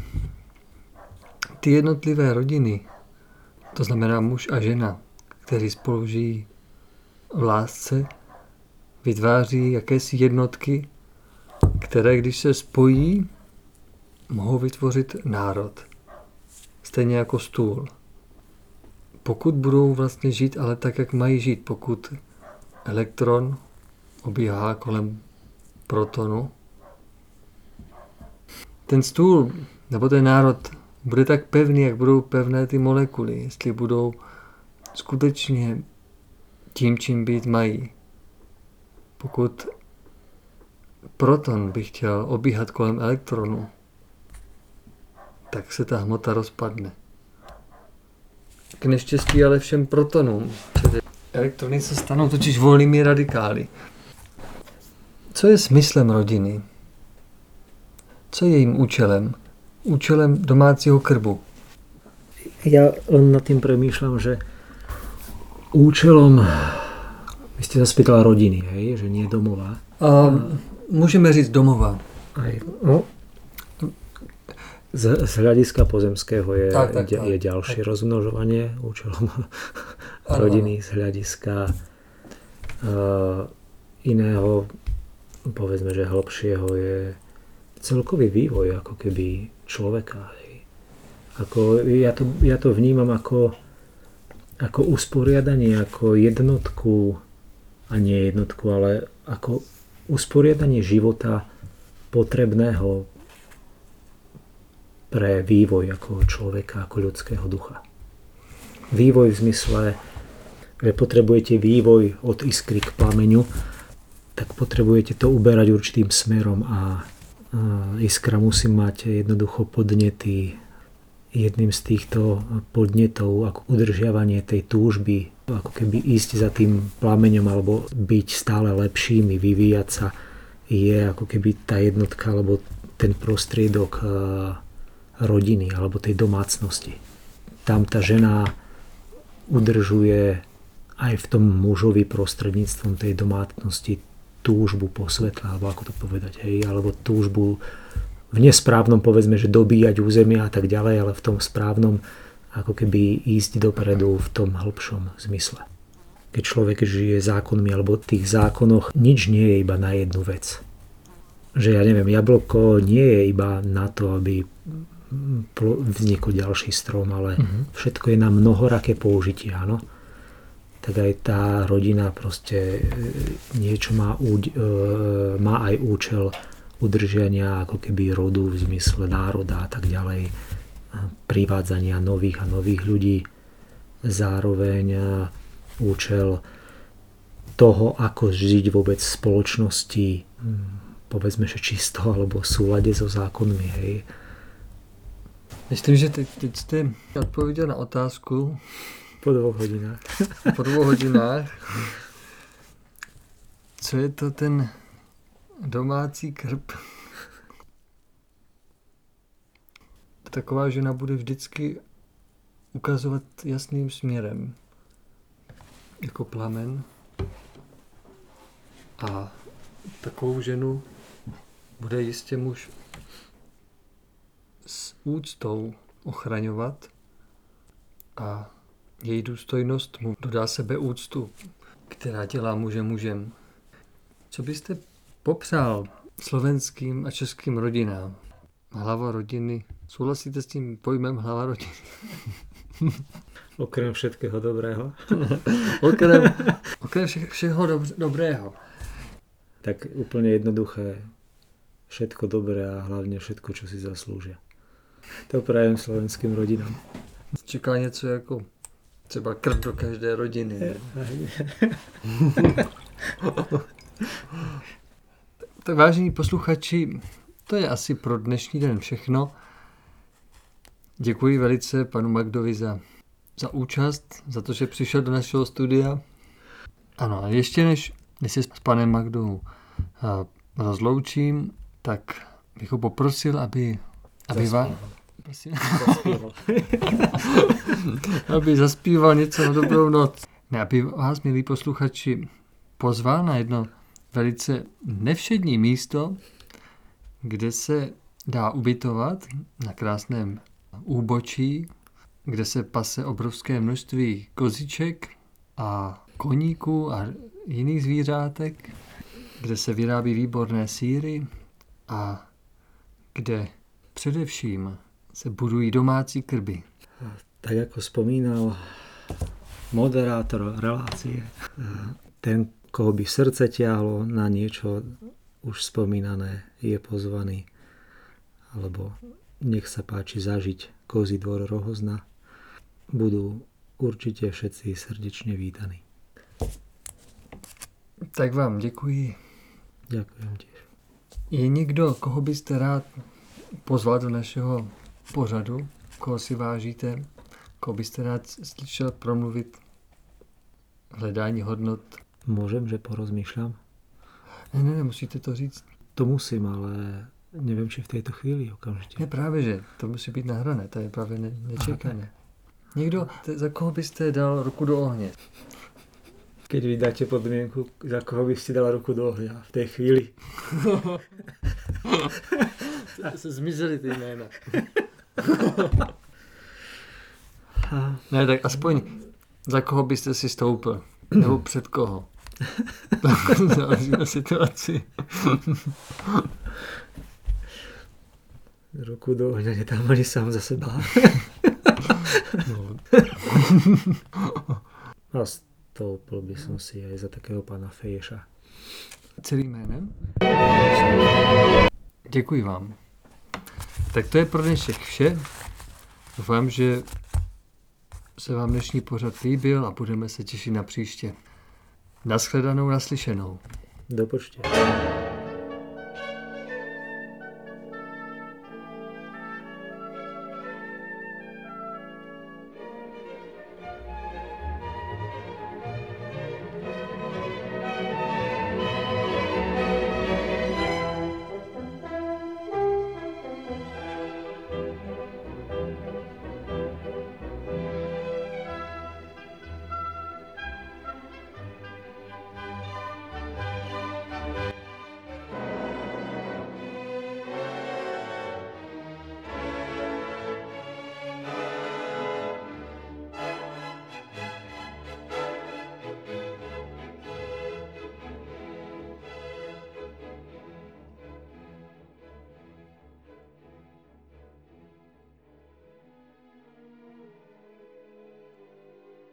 ty jednotlivé rodiny, to znamená muž a žena, kteří spolu žijí v lásce, vytváří jakési jednotky, které když se spojí, mohou vytvořit národ. Stejně jako stůl. Pokud budou vlastně žít, ale tak, jak mají žít, pokud elektron obíhá kolem protonu, ten stůl nebo ten národ bude tak pevný, jak budou pevné ty molekuly, jestli budou skutečně tím, čím být mají. Pokud proton by chtěl obíhat kolem elektronu, tak se ta hmota rozpadne. K neštěstí ale všem protonům. Elektrony se stanou totiž volnými radikály. Co je smyslem rodiny? Co je jejím účelem? Účelem domácího krbu. Já nad tím přemýšlím, že účelom, vy jste se spýtala rodiny, hej? že nie domova. A, můžeme říct domova. Aj, no, z, z hľadiska pozemského je, tak, tak, tak, je ďalšie tak. rozmnožovanie účelom rodiny z hľadiska uh, iného, povedzme, že hlbšieho je celkový vývoj ako keby človeka. Ako, ja, to, ja to vnímam ako, ako usporiadanie, ako jednotku, a nie jednotku, ale ako usporiadanie života potrebného pre vývoj ako človeka, ako ľudského ducha. Vývoj v zmysle, že potrebujete vývoj od iskry k plameňu, tak potrebujete to uberať určitým smerom a iskra musí mať jednoducho podnety. Jedným z týchto podnetov, ako udržiavanie tej túžby, ako keby ísť za tým plameňom alebo byť stále lepšími, vyvíjať sa, je ako keby tá jednotka alebo ten prostriedok rodiny alebo tej domácnosti. Tam tá žena udržuje aj v tom mužovi prostredníctvom tej domácnosti túžbu po svetle, alebo ako to povedať, hej, alebo túžbu v nesprávnom povedzme, že dobíjať územia a tak ďalej, ale v tom správnom ako keby ísť dopredu v tom hĺbšom zmysle. Keď človek žije zákonmi alebo v tých zákonoch, nič nie je iba na jednu vec. Že ja neviem, jablko nie je iba na to, aby vznikol ďalší strom, ale uh-huh. všetko je na mnohoraké použitie, áno. Tak aj tá rodina proste e, niečo má, e, má aj účel udržania ako keby rodu v zmysle národa a tak ďalej, privádzania nových a nových ľudí, zároveň účel toho, ako žiť vôbec v spoločnosti, povedzme, že čisto alebo v súlade so zákonmi, hej. Myslím, že teď, teď jste odpověděl na otázku. Po dvou hodinách. po dvou hodinách. Co je to ten domácí krb. Taková žena bude vždycky ukazovat jasným směrem. Jako plamen. A takovou ženu bude jistě muž s úctou ochraňovat a její důstojnost mu dodá sebe úctu, která dělá muže mužem. Co byste popřál slovenským a českým rodinám. Hlava rodiny. Souhlasíte s tím pojmem hlava rodiny? Okrem všetkého dobrého. okrem okrem vše, všeho dob, dobrého. Tak úplně jednoduché. Všetko dobré a hlavně všetko, co si zaslúžia. To prajem slovenským rodinám. Čeká něco jako třeba krv do každé rodiny. Tak vážení posluchači, to je asi pro dnešní den všechno. Děkuji velice panu Magdovi za, za účast, za to, že přišel do našeho studia. Ano, a ještě než, než se s panem Magdou rozloučím, tak bych ho poprosil, aby, aby vám... Zaspíval. aby zaspíval něco na dobrou noc. Ne, aby vás, milí posluchači, pozval na jedno velice nevšední místo, kde se dá ubytovat na krásném úbočí, kde se pase obrovské množství koziček a koníků a jiných zvířátek, kde se vyrábí výborné síry a kde především se budují domácí krby. Tak jako vzpomínal moderátor relácie, ten koho by srdce ťahlo na niečo už spomínané, je pozvaný. Alebo nech sa páči zažiť Kozí dvor Rohozna. Budú určitě všetci srdečně vítaní. Tak vám děkuji. Děkujem těž. Je někdo, koho byste rád pozval do našeho pořadu, koho si vážíte, koho byste rád slyšel promluvit hledání hodnot Můžem, že porozmýšlám? Ne, ne, nemusíte to říct. To musím, ale nevím, či v této chvíli okamžitě. Ne, právě, že to musí být nahrané, to je právě ne, nečekané. Někdo, za koho byste dal ruku do ohně? Keď vydáte podmínku, za koho byste dal ruku do ohně v té chvíli. se zmizely ty jména. ne, tak aspoň za koho byste si stoupil? Nebo před koho? Záleží na situaci. Ruku do ohňa nedám ani sám za seba. no. A stoupil by som si aj za takého pana Feješa. Celým jménem? Děkuji vám. Tak to je pro dnešek vše. Doufám, že se vám dnešní pořad líbil a budeme se těšit na příště. Naschledanou, naslyšenou. Do počtě.